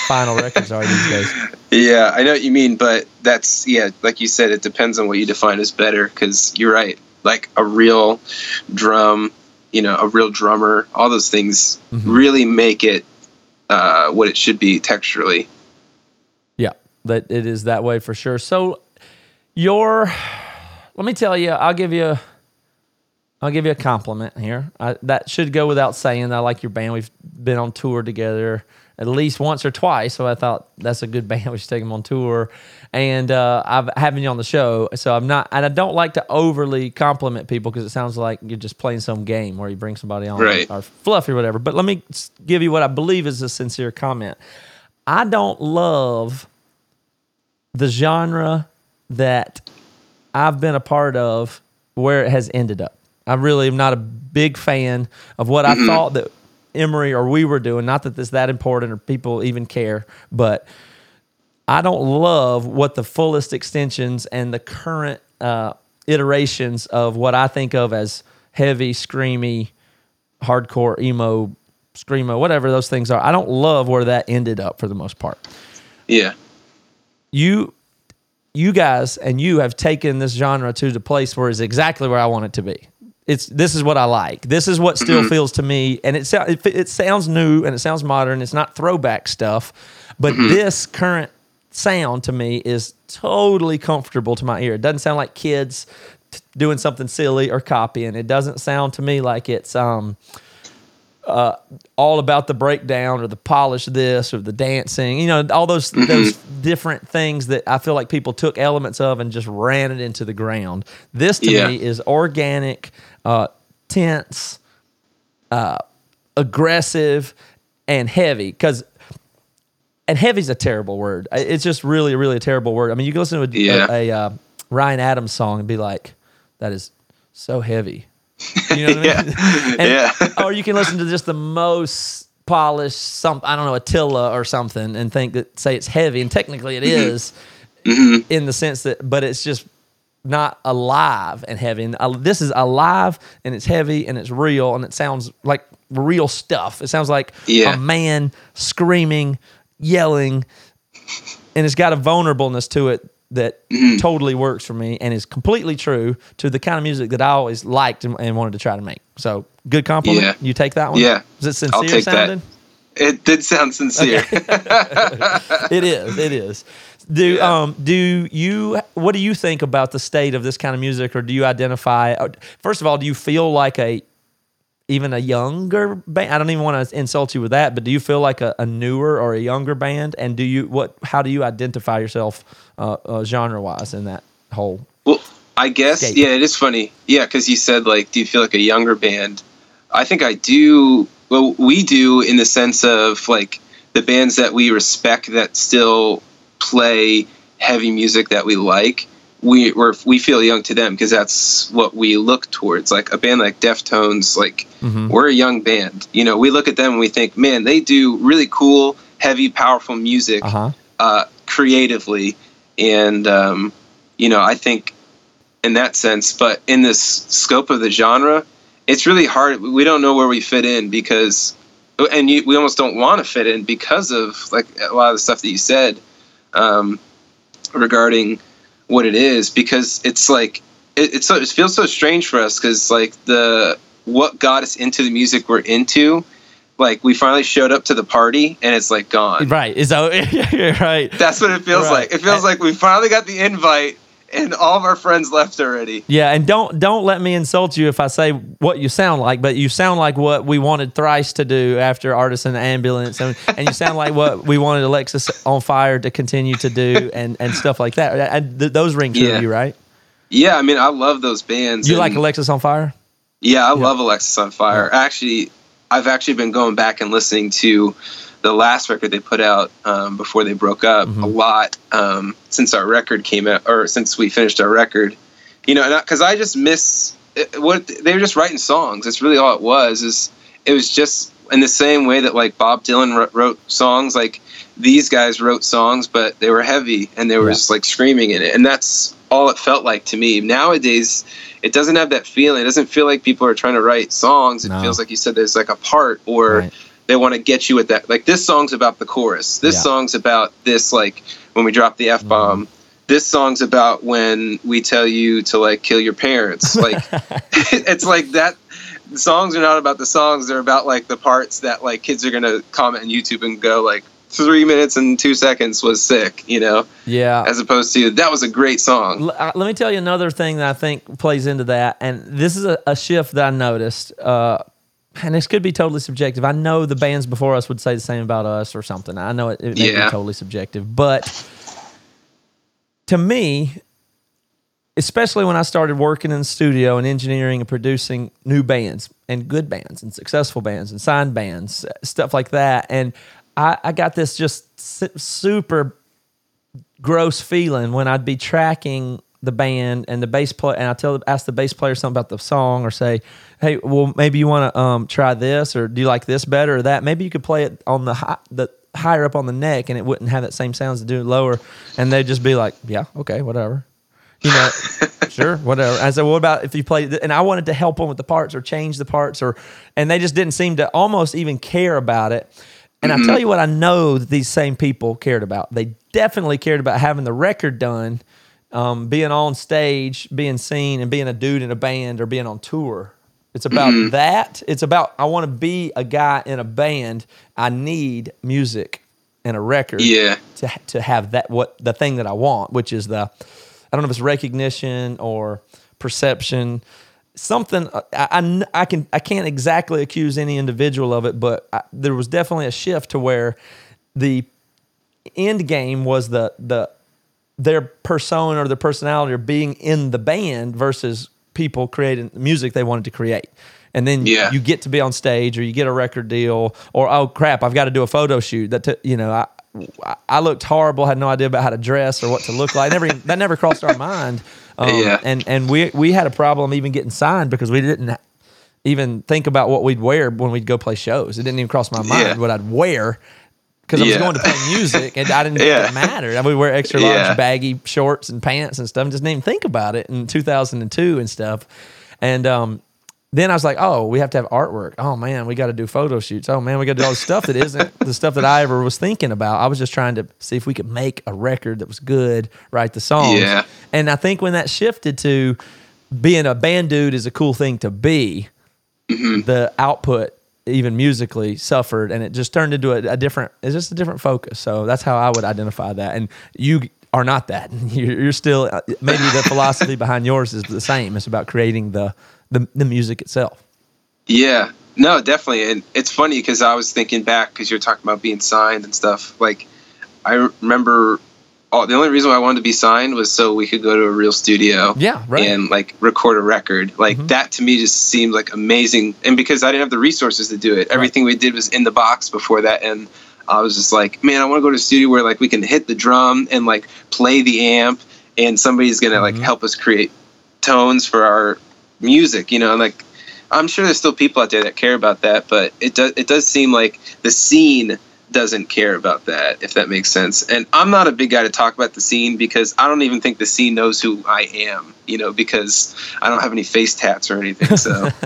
final records are these days. Yeah, I know what you mean, but that's yeah, like you said, it depends on what you define as better. Because you're right, like a real drum, you know, a real drummer, all those things really make it uh, what it should be texturally. Yeah, that it is that way for sure. So your, let me tell you, I'll give you, I'll give you a compliment here. I, that should go without saying. I like your band. We've been on tour together at least once or twice, so I thought that's a good band. We should take them on tour, and uh, I've having you on the show. So I'm not, and I don't like to overly compliment people because it sounds like you're just playing some game where you bring somebody on Right. or fluffy or whatever. But let me give you what I believe is a sincere comment. I don't love the genre that I've been a part of where it has ended up. I really am not a big fan of what I thought that Emery or we were doing. Not that it's that important or people even care, but I don't love what the fullest extensions and the current uh, iterations of what I think of as heavy, screamy, hardcore, emo, screamo, whatever those things are. I don't love where that ended up for the most part Yeah, you you guys and you have taken this genre to the place where it's exactly where I want it to be. It's this is what I like. This is what still feels to me, and it, it it sounds new and it sounds modern. It's not throwback stuff, but this current sound to me is totally comfortable to my ear. It doesn't sound like kids t- doing something silly or copying. It doesn't sound to me like it's um all about the breakdown or the polish this or the dancing. You know, all those those different things that I feel like people took elements of and just ran it into the ground. This to Yeah. me is organic, uh, tense, uh, aggressive, and heavy. Because and heavy's a terrible word. It's just really, really a terrible word. I mean, you can listen to a, Yeah. a, a, uh, Ryan Adams song and be like, "That is so heavy." You know what I mean? Yeah. And- Yeah. or you can listen to just the most polished, some I don't know, Attila or something, and think that say it's heavy, and technically it Mm-hmm. is in the sense that, but it's just not alive and heavy. And uh, this is alive and it's heavy and it's real and it sounds like real stuff. It sounds like Yeah. a man screaming, yelling, and it's got a vulnerableness to it that Mm-hmm. totally works for me and is completely true to the kind of music that I always liked and, and wanted to try to make. So good compliment. Yeah. You take that one. Yeah. Is it sincere I'll take that. sounding? It did sound sincere. it is. It is. Do um do you what do you think about the state of this kind of music, or do you identify? uh, First of all, do you feel like a even a younger band? I don't even want to insult you with that, but do you feel like a, a newer or a younger band? And do you what? How do you identify yourself uh, uh, genre wise in that whole? Well, I guess yeah, it is funny. Yeah, because you said like, do you feel like a younger band? I think I do. Well, we do in the sense of like the bands that we respect that still play heavy music that we like. We we're, we feel young to them because that's what we look towards. Like a band like Deftones, like we're a young band. You know, we look at them and we think, man, they do really cool, heavy, powerful music Uh huh. uh, creatively, and um, you know, I think in that sense. But in this scope of the genre, it's really hard. We don't know where we fit in because, and you, we almost don't want to fit in because of like a lot of the stuff that you said um, regarding what it is. Because it's like it, it's so, it feels so strange for us because like the what got us into the music we're into. Like we finally showed up to the party and it's like gone. Right. Is that right? That's what it feels Right. like. It feels like we finally got the invite and all of our friends left already. Yeah, and don't don't let me insult you if I say what you sound like, but you sound like what we wanted Thrice to do after Artist in Ambulance, and, and you sound like what we wanted Alexisonfire to continue to do, and, and stuff like that. And th- those ring true Yeah. you, right? Yeah, I mean, I love those bands. You like Alexisonfire? Yeah, I love Alexisonfire. Actually, I've actually been going back and listening to the last record they put out um, before they broke up Mm-hmm. a lot um, since our record came out, or since we finished our record. You know, because I just miss it- what they were just writing songs. That's really all it was. Is it was just in the same way that like Bob Dylan wr- wrote songs, like these guys wrote songs, but they were heavy and they were Yeah. just like screaming in it, and that's all it felt like to me. Nowadays, it doesn't have that feeling. It doesn't feel like people are trying to write songs. It No. feels like you said there's like a part or Right. They want to get you with that. Like this song's about the chorus. This Yeah. song's about this like when we drop the f bomb. This song's about when we tell you to like kill your parents. Like it's like that. The songs are not about the songs. They're about like the parts that like kids are gonna comment on YouTube and go like three minutes and two seconds was sick. You know, Yeah. as opposed to that was a great song. L- uh, let me tell you another thing that I think plays into that, and this is a, a shift that I noticed. Uh, and this could be totally subjective. I know the bands before us would say the same about us or something. I know it, it may be totally subjective, but to me, especially when I started working in the studio and engineering and producing new bands and good bands and successful bands and signed bands, uh, stuff like that, and I, I got this just super gross feeling when I'd be tracking the band and the bass player, and I tell ask the bass player something about the song, or say, "Hey, well, maybe you want to um, try this, or do you like this better, or that? Maybe you could play it on the high, the higher up on the neck, and it wouldn't have that same sounds to do it lower." And they'd just be like, "Yeah, okay, whatever." You know, sure, whatever. I said, well, what about if you play? th-" And I wanted to help them with the parts or change the parts, or and they just didn't seem to almost even care about it. And I tell you what, I know that these same people cared about. They definitely cared about having the record done, um, being on stage, being seen, and being a dude in a band or being on tour. It's about that. It's about I want to be a guy in a band. I need music and a record Yeah. to to have that what the thing that I want, which is the I don't know if it's recognition or perception, something. I, I, I can I can't exactly accuse any individual of it, but I, there was definitely a shift to where the end game was the the their persona or their personality or being in the band versus people creating the music they wanted to create. And then Yeah. you get to be on stage or you get a record deal or oh crap, I've got to do a photo shoot. That t- you know, I I looked horrible, had no idea about how to dress or what to look like. Never that never crossed our mind. Um, Yeah. And and we we had a problem even getting signed because we didn't even think about what we'd wear when we'd go play shows. It didn't even cross my mind Yeah. what I'd wear because I was Yeah. going to play music and I didn't think Yeah. it mattered. I would wear extra large Yeah. baggy shorts and pants and stuff. and Just didn't even think about it in 2002 and stuff. And um, then I was like, oh, we have to have artwork. Oh man, we got to do photo shoots. Oh man, we got to do all this stuff that isn't the stuff that I ever was thinking about. I was just trying to see if we could make a record that was good, write the songs. Yeah. And I think when that shifted to being a band dude is a cool thing to be, the output even musically suffered and it just turned into a, a different it's just a different focus. So that's how i would identify that. And you are not that. You're, still uh, maybe the philosophy behind yours is the same. It's about creating the the, the music itself. Yeah, no, definitely. And it's funny because I was thinking back because you're talking about being signed and stuff. Like, I remember all, the only reason why I wanted to be signed was so we could go to a real studio. Yeah, right. And like record a record. Like mm-hmm. that to me just seemed like amazing. And because I didn't have the resources to do it, everything we did was in the box before that. And I was just like, man, I want to go to a studio where like we can hit the drum and like play the amp, and somebody's gonna like mm-hmm. help us create tones for our music. You know, and like I'm sure there's still people out there that care about that, but it does it does seem like the scene doesn't care about that, if that makes sense. And I'm not a big guy to talk about the scene because I don't even think the scene knows who I am, you know, because I don't have any face tats or anything. So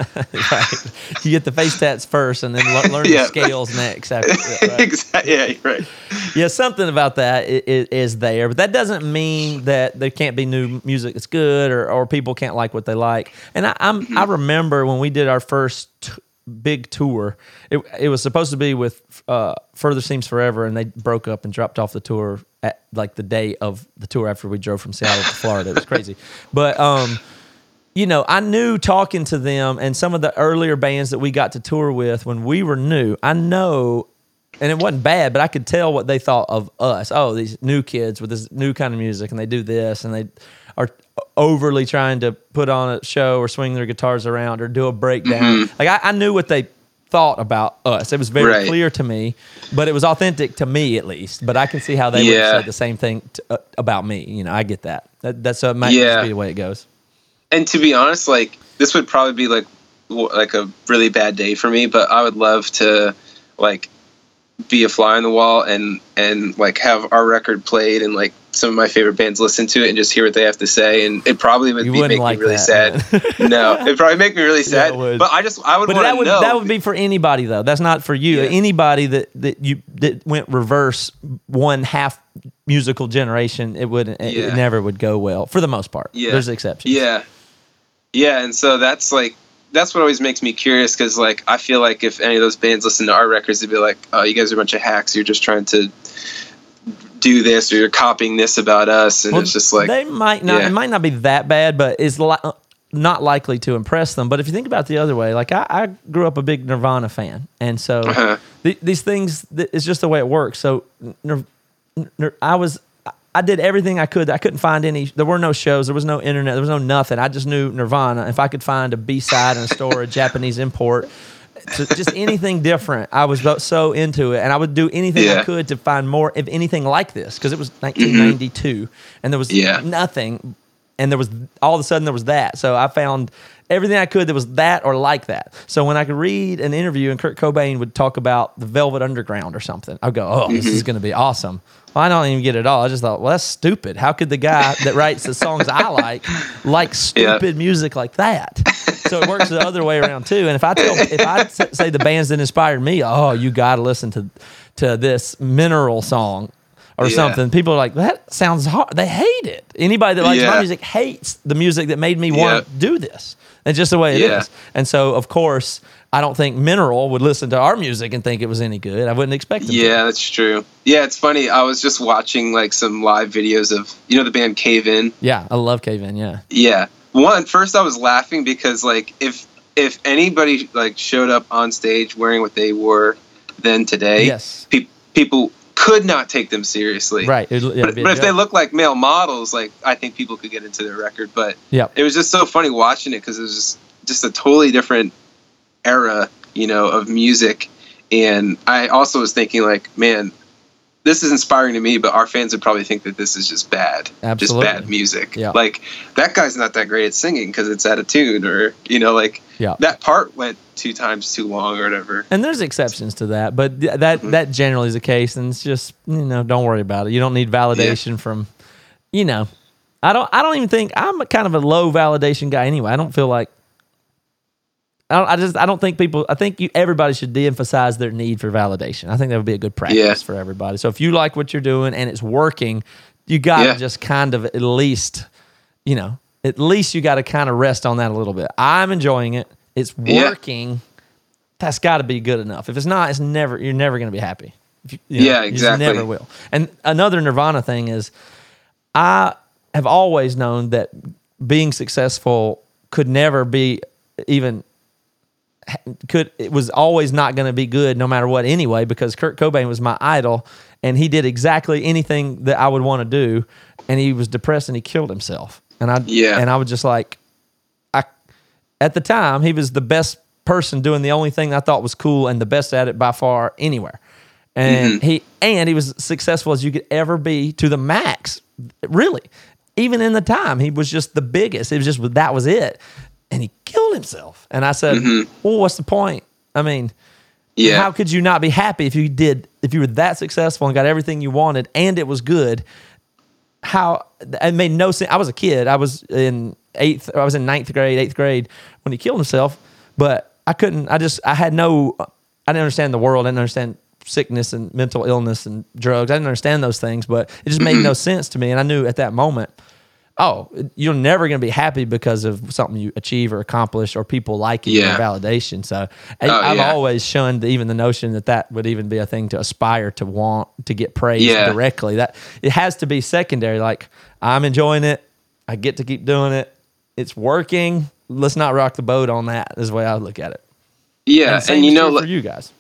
right you get the face tats first and then le- learn Yeah. the scales next after that, right? exactly, yeah, you're right. yeah, something about that i- i- is there, but that doesn't mean that there can't be new music that's good or, or people can't like what they like. And I, I'm mm-hmm. I remember when we did our first big tour, it, it was supposed to be with uh, Further Seems Forever, and they broke up and dropped off the tour at like the day of the tour after we drove from Seattle to Florida. It was crazy, but um you know, I knew talking to them and some of the earlier bands that we got to tour with when we were new, I know, and it wasn't bad, but I could tell what they thought of us. Oh, these new kids with this new kind of music and they do this and they are overly trying to put on a show or swing their guitars around or do a breakdown. Like I, I knew what they thought about us. It was very Right. clear to me, but it was authentic to me at least. But I can see how they would Yeah. have said the same thing to, uh, about me. You know, I get that. that that's it might Yeah. just be the way it goes. and to be honest, like this would probably be like like a really bad day for me, but I would love to like be a fly on the wall and and like have our record played and like some of my favorite bands listen to it and just hear what they have to say and it probably would be, make like me really that, sad. no, it'd probably make me really sad. would. but I just I would But want that to would know. that would be for anybody though. That's not for you. Yeah. Anybody that that you that went reverse one half musical generation, it would not it Yeah. never would go well for the most part. Yeah. There's exceptions. Yeah, yeah, and so that's like that's what always makes me curious because like I feel like if any of those bands listen to our records, they'd be like, "Oh, you guys are a bunch of hacks. You're just trying to do this, or you're copying this about us," and Well, it's just like, they might not. yeah. It might not be that bad, but it's li- not likely to impress them. But if you think about it the other way, like I, I grew up a big Nirvana fan, and so Uh-huh. th- these things, th- it's just the way it works. So Nir- Nir- I was. I did everything I could. I couldn't find any. There were no shows. There was no internet. There was no nothing. I just knew Nirvana. If I could find a B side in a store, a Japanese import, to just anything different, I was so- so into it, and I would do anything I could to find more of anything like this because it was mm-hmm. 1992, and there was Yeah. nothing, and there was all of a sudden there was that. So I found everything I could that was that or like that. So when I could read an interview and Kurt Cobain would talk about the Velvet Underground or something, I'd go, "Oh, this is mm-hmm. going to be awesome." Well, I don't even get it all. I just thought, well, that's stupid. How could the guy that writes the songs I like like stupid music like that? So it works the other way around too. And if I tell, if I say the bands that inspired me, oh, you got to listen to to this Mineral song or Yeah. something. People are like, that sounds hard. They hate it. Anybody that likes my music hates the music that made me want to do this. It's just the way it is. Yeah. And so, of course, I don't think Mineral would listen to our music and think it was any good. I wouldn't expect them to. yeah, that's true. Yeah, it's funny. I was just watching like some live videos of you know the band Cave In. Yeah, I love Cave In. Yeah. Yeah. One first I was laughing because like if if anybody like showed up on stage wearing what they wore then today, Yes. pe- people could not take them seriously. Right. Yeah, But, it'd be a but if they look like male models, like I think people could get into their record. But Yep. it was just so funny watching it because it was just just a totally different era, you know, of music. And I also was thinking like, man, this is inspiring to me, but our fans would probably think that this is just bad, Absolutely. just bad music. Yeah. Like that guy's not that great at singing because it's out of tune, or you know, like Yeah. that part went two times too long or whatever. And there's exceptions to that, but th- that Mm-hmm. that generally is the case, and it's just you know don't worry about it. You don't need validation from, you know, I don't I don't even think I'm a kind of a low validation guy anyway. I don't feel like. I, don't, I just I don't think people I think you everybody should de-emphasize their need for validation. I think that would be a good practice Yeah. for everybody. So if you like what you're doing and it's working, you got to Yeah. just kind of at least, you know, at least you got to kind of rest on that a little bit. I'm enjoying it. It's Yeah. working that's got to be good enough. If it's not, it's never you're never going to be happy. You, you Yeah, exactly. never will. And another Nirvana thing is, I have always known that being successful could never be even could it was always not going to be good no matter what anyway because Kurt Cobain was my idol and he did exactly anything that I would want to do and he was depressed and he killed himself. And I Yeah. and I was just like I at the time he was the best person doing the only thing I thought was cool and the best at it by far anywhere. And mm-hmm. he and he was successful as you could ever be to the max really. Even in the time he was just the biggest. It was just that was it and he killed himself. And i said mm-hmm. well what's the point? I mean Yeah. how could you not be happy if you did if you were that successful and got everything you wanted and it was good? How it made no sense i was a kid. I was in eighth i was in ninth grade eighth grade when he killed himself but i couldn't i just i had no i didn't understand the world. I didn't understand sickness and mental illness and drugs. I didn't understand those things but it just made mm-hmm. no sense to me. And i knew at that moment oh, you're never going to be happy because of something you achieve or accomplish or people like you Yeah. or validation. So Oh, I've yeah. always shunned even the notion that that would even be a thing to aspire to want to get praised Yeah. directly. That it has to be secondary. Like I'm enjoying it. I get to keep doing it. It's working. Let's not rock the boat on that. Is the way I look at it. yeah. And, And, you know, like, for you guys.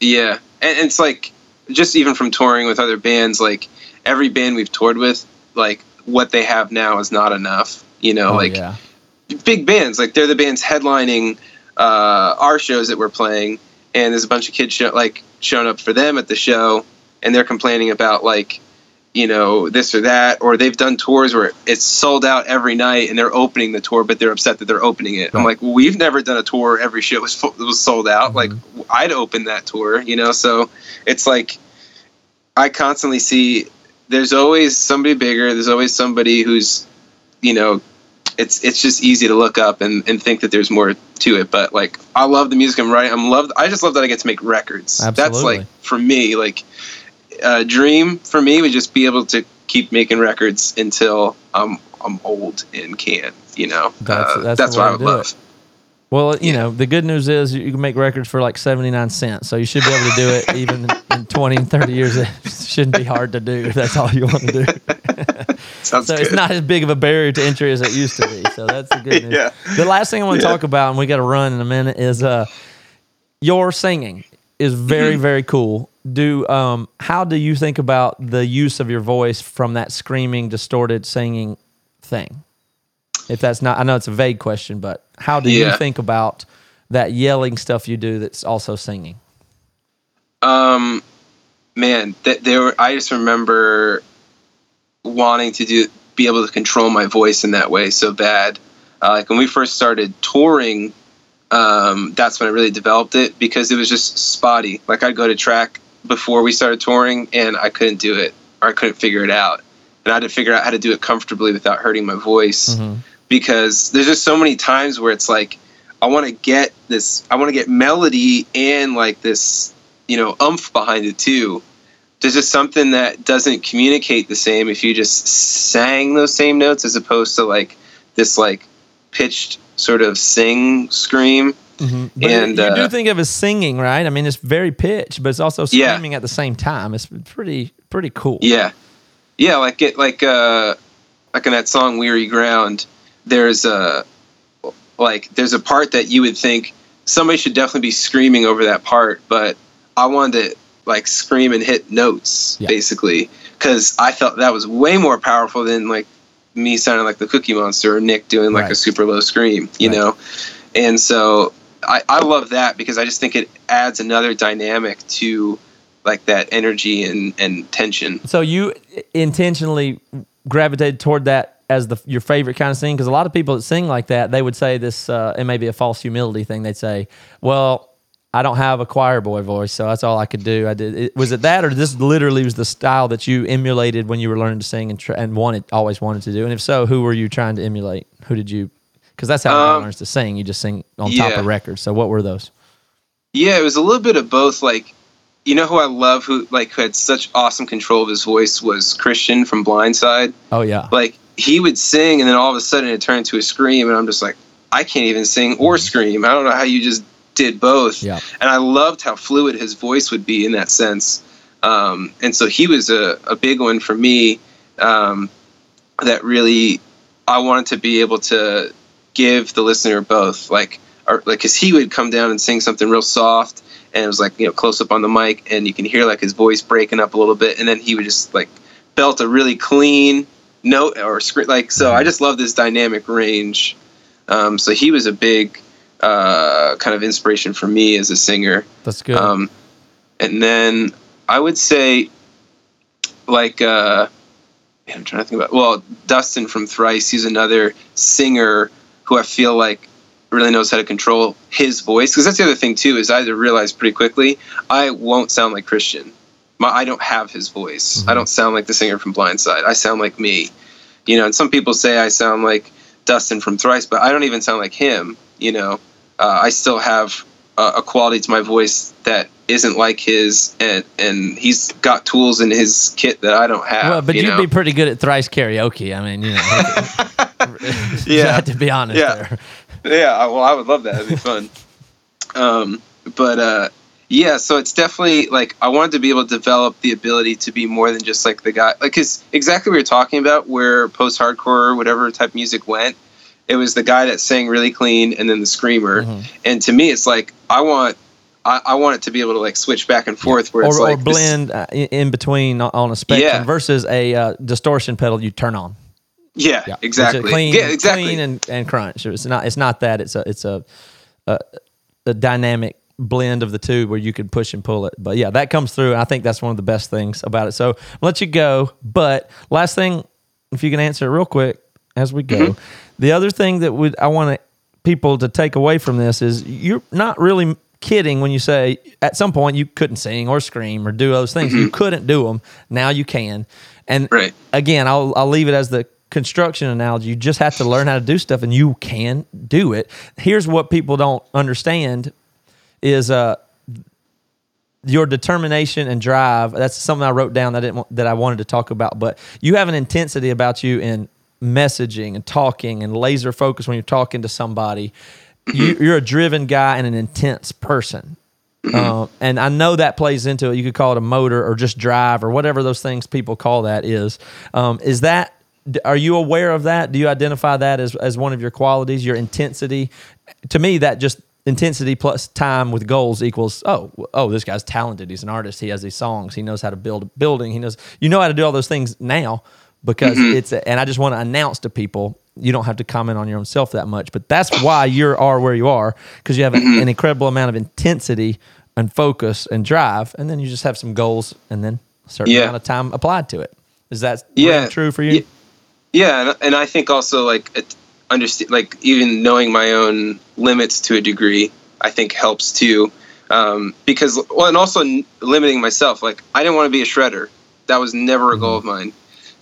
Yeah, and it's like just even from touring with other bands, like every band we've toured with, like what they have now is not enough. You know, Oh, like yeah. big bands, like they're the bands headlining uh, our shows that we're playing, and there's a bunch of kids show, like showing up for them at the show, and they're complaining about like you know this or that, or they've done tours where it's sold out every night and they're opening the tour, but they're upset that they're opening it. I'm like, well, we've never done a tour every show was was sold out. Like I'd open that tour, you know. So it's like I constantly see there's always somebody bigger. There's always somebody who's you know it's it's just easy to look up and, and think that there's more to it. But like I love the music I'm writing. I'm love I just love that I get to make records. Absolutely. That's like for me like a dream for me would just be able to keep making records until I'm I'm old and can you know That's- Uh, that's that's what I would love. Well, you know, the good news is you can make records for like 79 cents. So you should be able to do it even in 20 and 30 years. It shouldn't be hard to do if that's all you want to do. Sounds So good. it's not as big of a barrier to entry as it used to be. So that's the good news. Yeah. The last thing I want to Yeah. talk about, and we got to run in a minute, is uh, your singing is Mm-hmm. very, very cool. Do um, how do you think about the use of your voice from that screaming, distorted singing thing? If that's not, I know it's a vague question, but how do you think about that yelling stuff you do that's also singing? Um, man, that there were. I just remember wanting to do be able to control my voice in that way so bad. Uh, like when we first started touring, um, that's when I really developed it because it was just spotty. Like I'd go to track before we started touring and I couldn't do it or I couldn't figure it out, and I had to figure out how to do it comfortably without hurting my voice Mhm. Because there's just so many times where it's like I want to get this, I want to get melody and like this, you know, umph behind it too. There's just something that doesn't communicate the same if you just sang those same notes as opposed to like this like pitched sort of sing scream. But And, you do uh, think of as singing, right? I mean, it's very pitched, but it's also Yeah. screaming at the same time. It's pretty, pretty cool. Yeah, yeah, like it, like uh, like in that song "Weary Ground." There's a like there's a part that you would think somebody should definitely be screaming over that part, but I wanted to like scream and hit notes Yeah. basically because I felt that was way more powerful than like me sounding like the Cookie Monster or Nick doing like Right. a super low scream, you Right. know. And so I, I love that because I just think it adds another dynamic to like that energy and, and tension. So you intentionally gravitated toward that as the your favorite kind of sing because a lot of people that sing like that they would say this uh, it may be a false humility thing they'd say well I don't have a choir boy voice so that's all I could do. I did it, was it that or this literally was the style that you emulated when you were learning to sing and, tr- and wanted always wanted to do? And if so who were you trying to emulate? Who did you because that's how Um, learns to sing you just sing on top of records. So what were those? Yeah, it was a little bit of both. Like, you know who I love, who like who had such awesome control of his voice was Christian from Blindside. oh yeah. Like he would sing, and then all of a sudden it turned into a scream, and I'm just like, I can't even sing or scream. I don't know how you just did both. Yeah. And I loved how fluid his voice would be in that sense. Um, and so he was a, a big one for me. Um, that really, I wanted to be able to give the listener both, like, or like, cause he would come down and sing something real soft, and it was like you know close up on the mic, and you can hear like his voice breaking up a little bit, and then he would just like belt a really clean note or script, like so. I just love this dynamic range. Um, so he was a big uh, kind of inspiration for me as a singer. that's good Um, and then I would say, like, uh, man, I'm trying to think about. Well, Dustin from Thrice, he's another singer who I feel like really knows how to control his voice. Because that's the other thing too is I had to realize pretty quickly I won't sound like Christian. My, I don't have his voice. I don't sound like the singer from Blindside. I sound like me. You know, and some people say I sound like Dustin from Thrice, but I don't even sound like him. You know, uh, I still have a, a quality to my voice that isn't like his, and and he's got tools in his kit that I don't have. well, but you you'd know? be pretty good at thrice karaoke. I mean, you know, Yeah. to be honest. Yeah. there. yeah well i would love that it'd be fun um but uh yeah so it's definitely like i wanted to be able to develop the ability to be more than just like the guy like because exactly what we were talking about where post-hardcore or whatever type of music went it was the guy that sang really clean and then the screamer Mm-hmm. and to me it's like i want I, I want it to be able to like switch back and forth where Or, it's or like this- blend uh, in between on- a spectrum Yeah. versus a uh, distortion pedal you turn on. yeah, Yeah, exactly clean, yeah exactly clean and, and crunch. It's not. It's not that. It's a. It's a, a, a dynamic blend of the two where you can push and pull it. But yeah, that comes through. I think that's one of the best things about it. So I'll let you go. But last thing, if you can answer it real quick as we go, Mm-hmm. the other thing that would I want people to take away from this is you're not really kidding when you say at some point you couldn't sing or scream or do those things. You couldn't do them. Now you can. And Mm-hmm. Right. again, I'll I'll leave it as the construction analogy. You just have to learn how to do stuff, and you can do it. Here's what people don't understand: is uh your determination and drive. That's something I wrote down that I didn't want, that I wanted to talk about. But you have an intensity about you in messaging and talking and laser focus when you're talking to somebody. You, you're a driven guy and an intense person. Um, and I know that plays into it. You could call it a motor or just drive or whatever those things people call that is. Um, is that are you aware of that? Do you identify that as, as one of your qualities, your intensity? To me, that just intensity plus time with goals equals oh oh this guy's talented. He's an artist. He has these songs. He knows how to build a building. He knows you know how to do all those things now because mm-hmm. it's a, and I just want to announce to people you don't have to comment on your own self that much, but that's why you are where you are because you have an, mm-hmm. an incredible amount of intensity and focus and drive, and then you just have some goals and then a certain Yeah. amount of time applied to it. Is that Yeah. true for you? Yeah. Yeah, and, and I think also like it, understand like even knowing my own limits to a degree, I think helps too. Um, because well, and also limiting myself. Like I didn't want to be a shredder. That was never a goal of mine.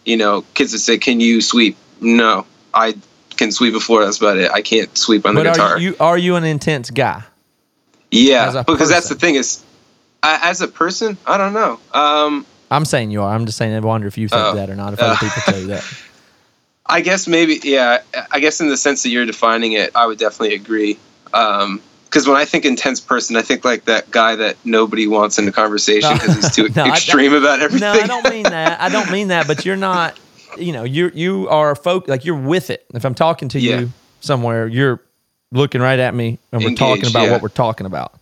You know, kids would say, "Can you sweep?" No, I can sweep a floor. That's about it. I can't sweep on the But guitar. are you are you an intense guy? yeah, because that's the thing is, I, as a person, I don't know. Um, I'm saying you are. I'm just saying I wonder if you think Oh. that or not. If other people tell you that. I guess maybe, yeah. I guess in the sense that you're defining it, I would definitely agree. Um, because when I think intense person, I think like that guy that nobody wants in a conversation because he's too No, extreme about everything. No, I don't mean that. I don't mean that. But you're not. You know, you you are folk like you're with it. If I'm talking to Yeah. you somewhere, you're looking right at me, and we're talking about yeah. what we're talking about.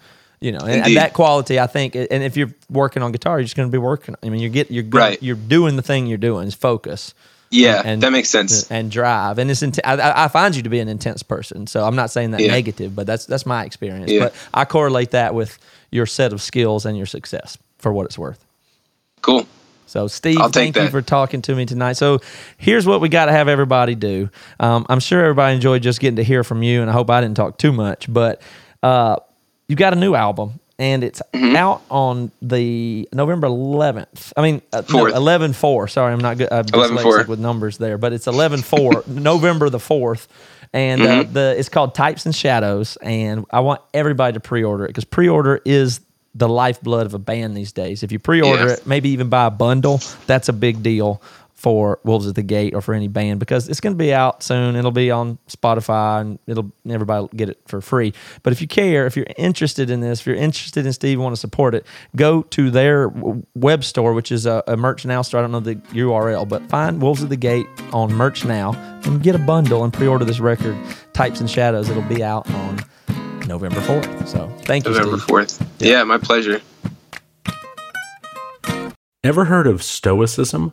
You know, and, and that quality, I think, and if you're working on guitar, you're just going to be working. I mean, you're get you're good, Right. you're doing the thing you're doing is focus Yeah, and- that makes sense. and drive, and it's. Int- I, I find you to be an intense person, so I'm not saying that Yeah. negative, but that's that's my experience. Yeah. But I correlate that with your set of skills and your success for what it's worth. Cool. So, Steve, thank you for talking to me tonight. So, here's what we got to have everybody do. Um, I'm sure everybody enjoyed just getting to hear from you, and I hope I didn't talk too much. But uh, you got a new album, and it's Mm-hmm. out on the November 11th. I mean, uh, no, Fourth. 11 4. Sorry, I'm not good. I'm 11/4. with numbers there, but it's 11 4, November the 4th. And uh, Mm-hmm. the it's called Types and Shadows, and I want everybody to pre-order it because pre-order is the lifeblood of a band these days. If you pre-order Yeah. it, maybe even buy a bundle, that's a big deal for Wolves at the Gate or for any band because it's going to be out soon. It'll be on Spotify and it'll everybody will get it for free. But if you care, if you're interested in this, if you're interested in Steve, want to support it, go to their web store, which is a, a Merch Now store. I don't know the URL, but find Wolves at the Gate on Merch Now and get a bundle and pre-order this record, Types and Shadows. It'll be out on November 4th. So thank you, November Steve. fourth. Yeah. my pleasure. Ever heard of Stoicism?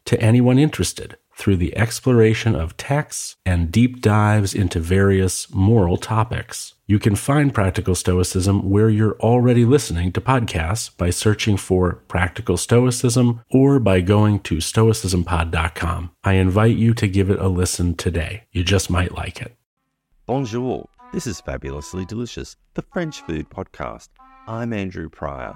to anyone interested through the exploration of texts and deep dives into various moral topics. You can find Practical Stoicism where you're already listening to podcasts by searching for Practical Stoicism or by going to stoicismpod.com. I invite you to give it a listen today. You just might like it. Bonjour, this is Fabulously Delicious, the French food podcast. I'm Andrew Pryor,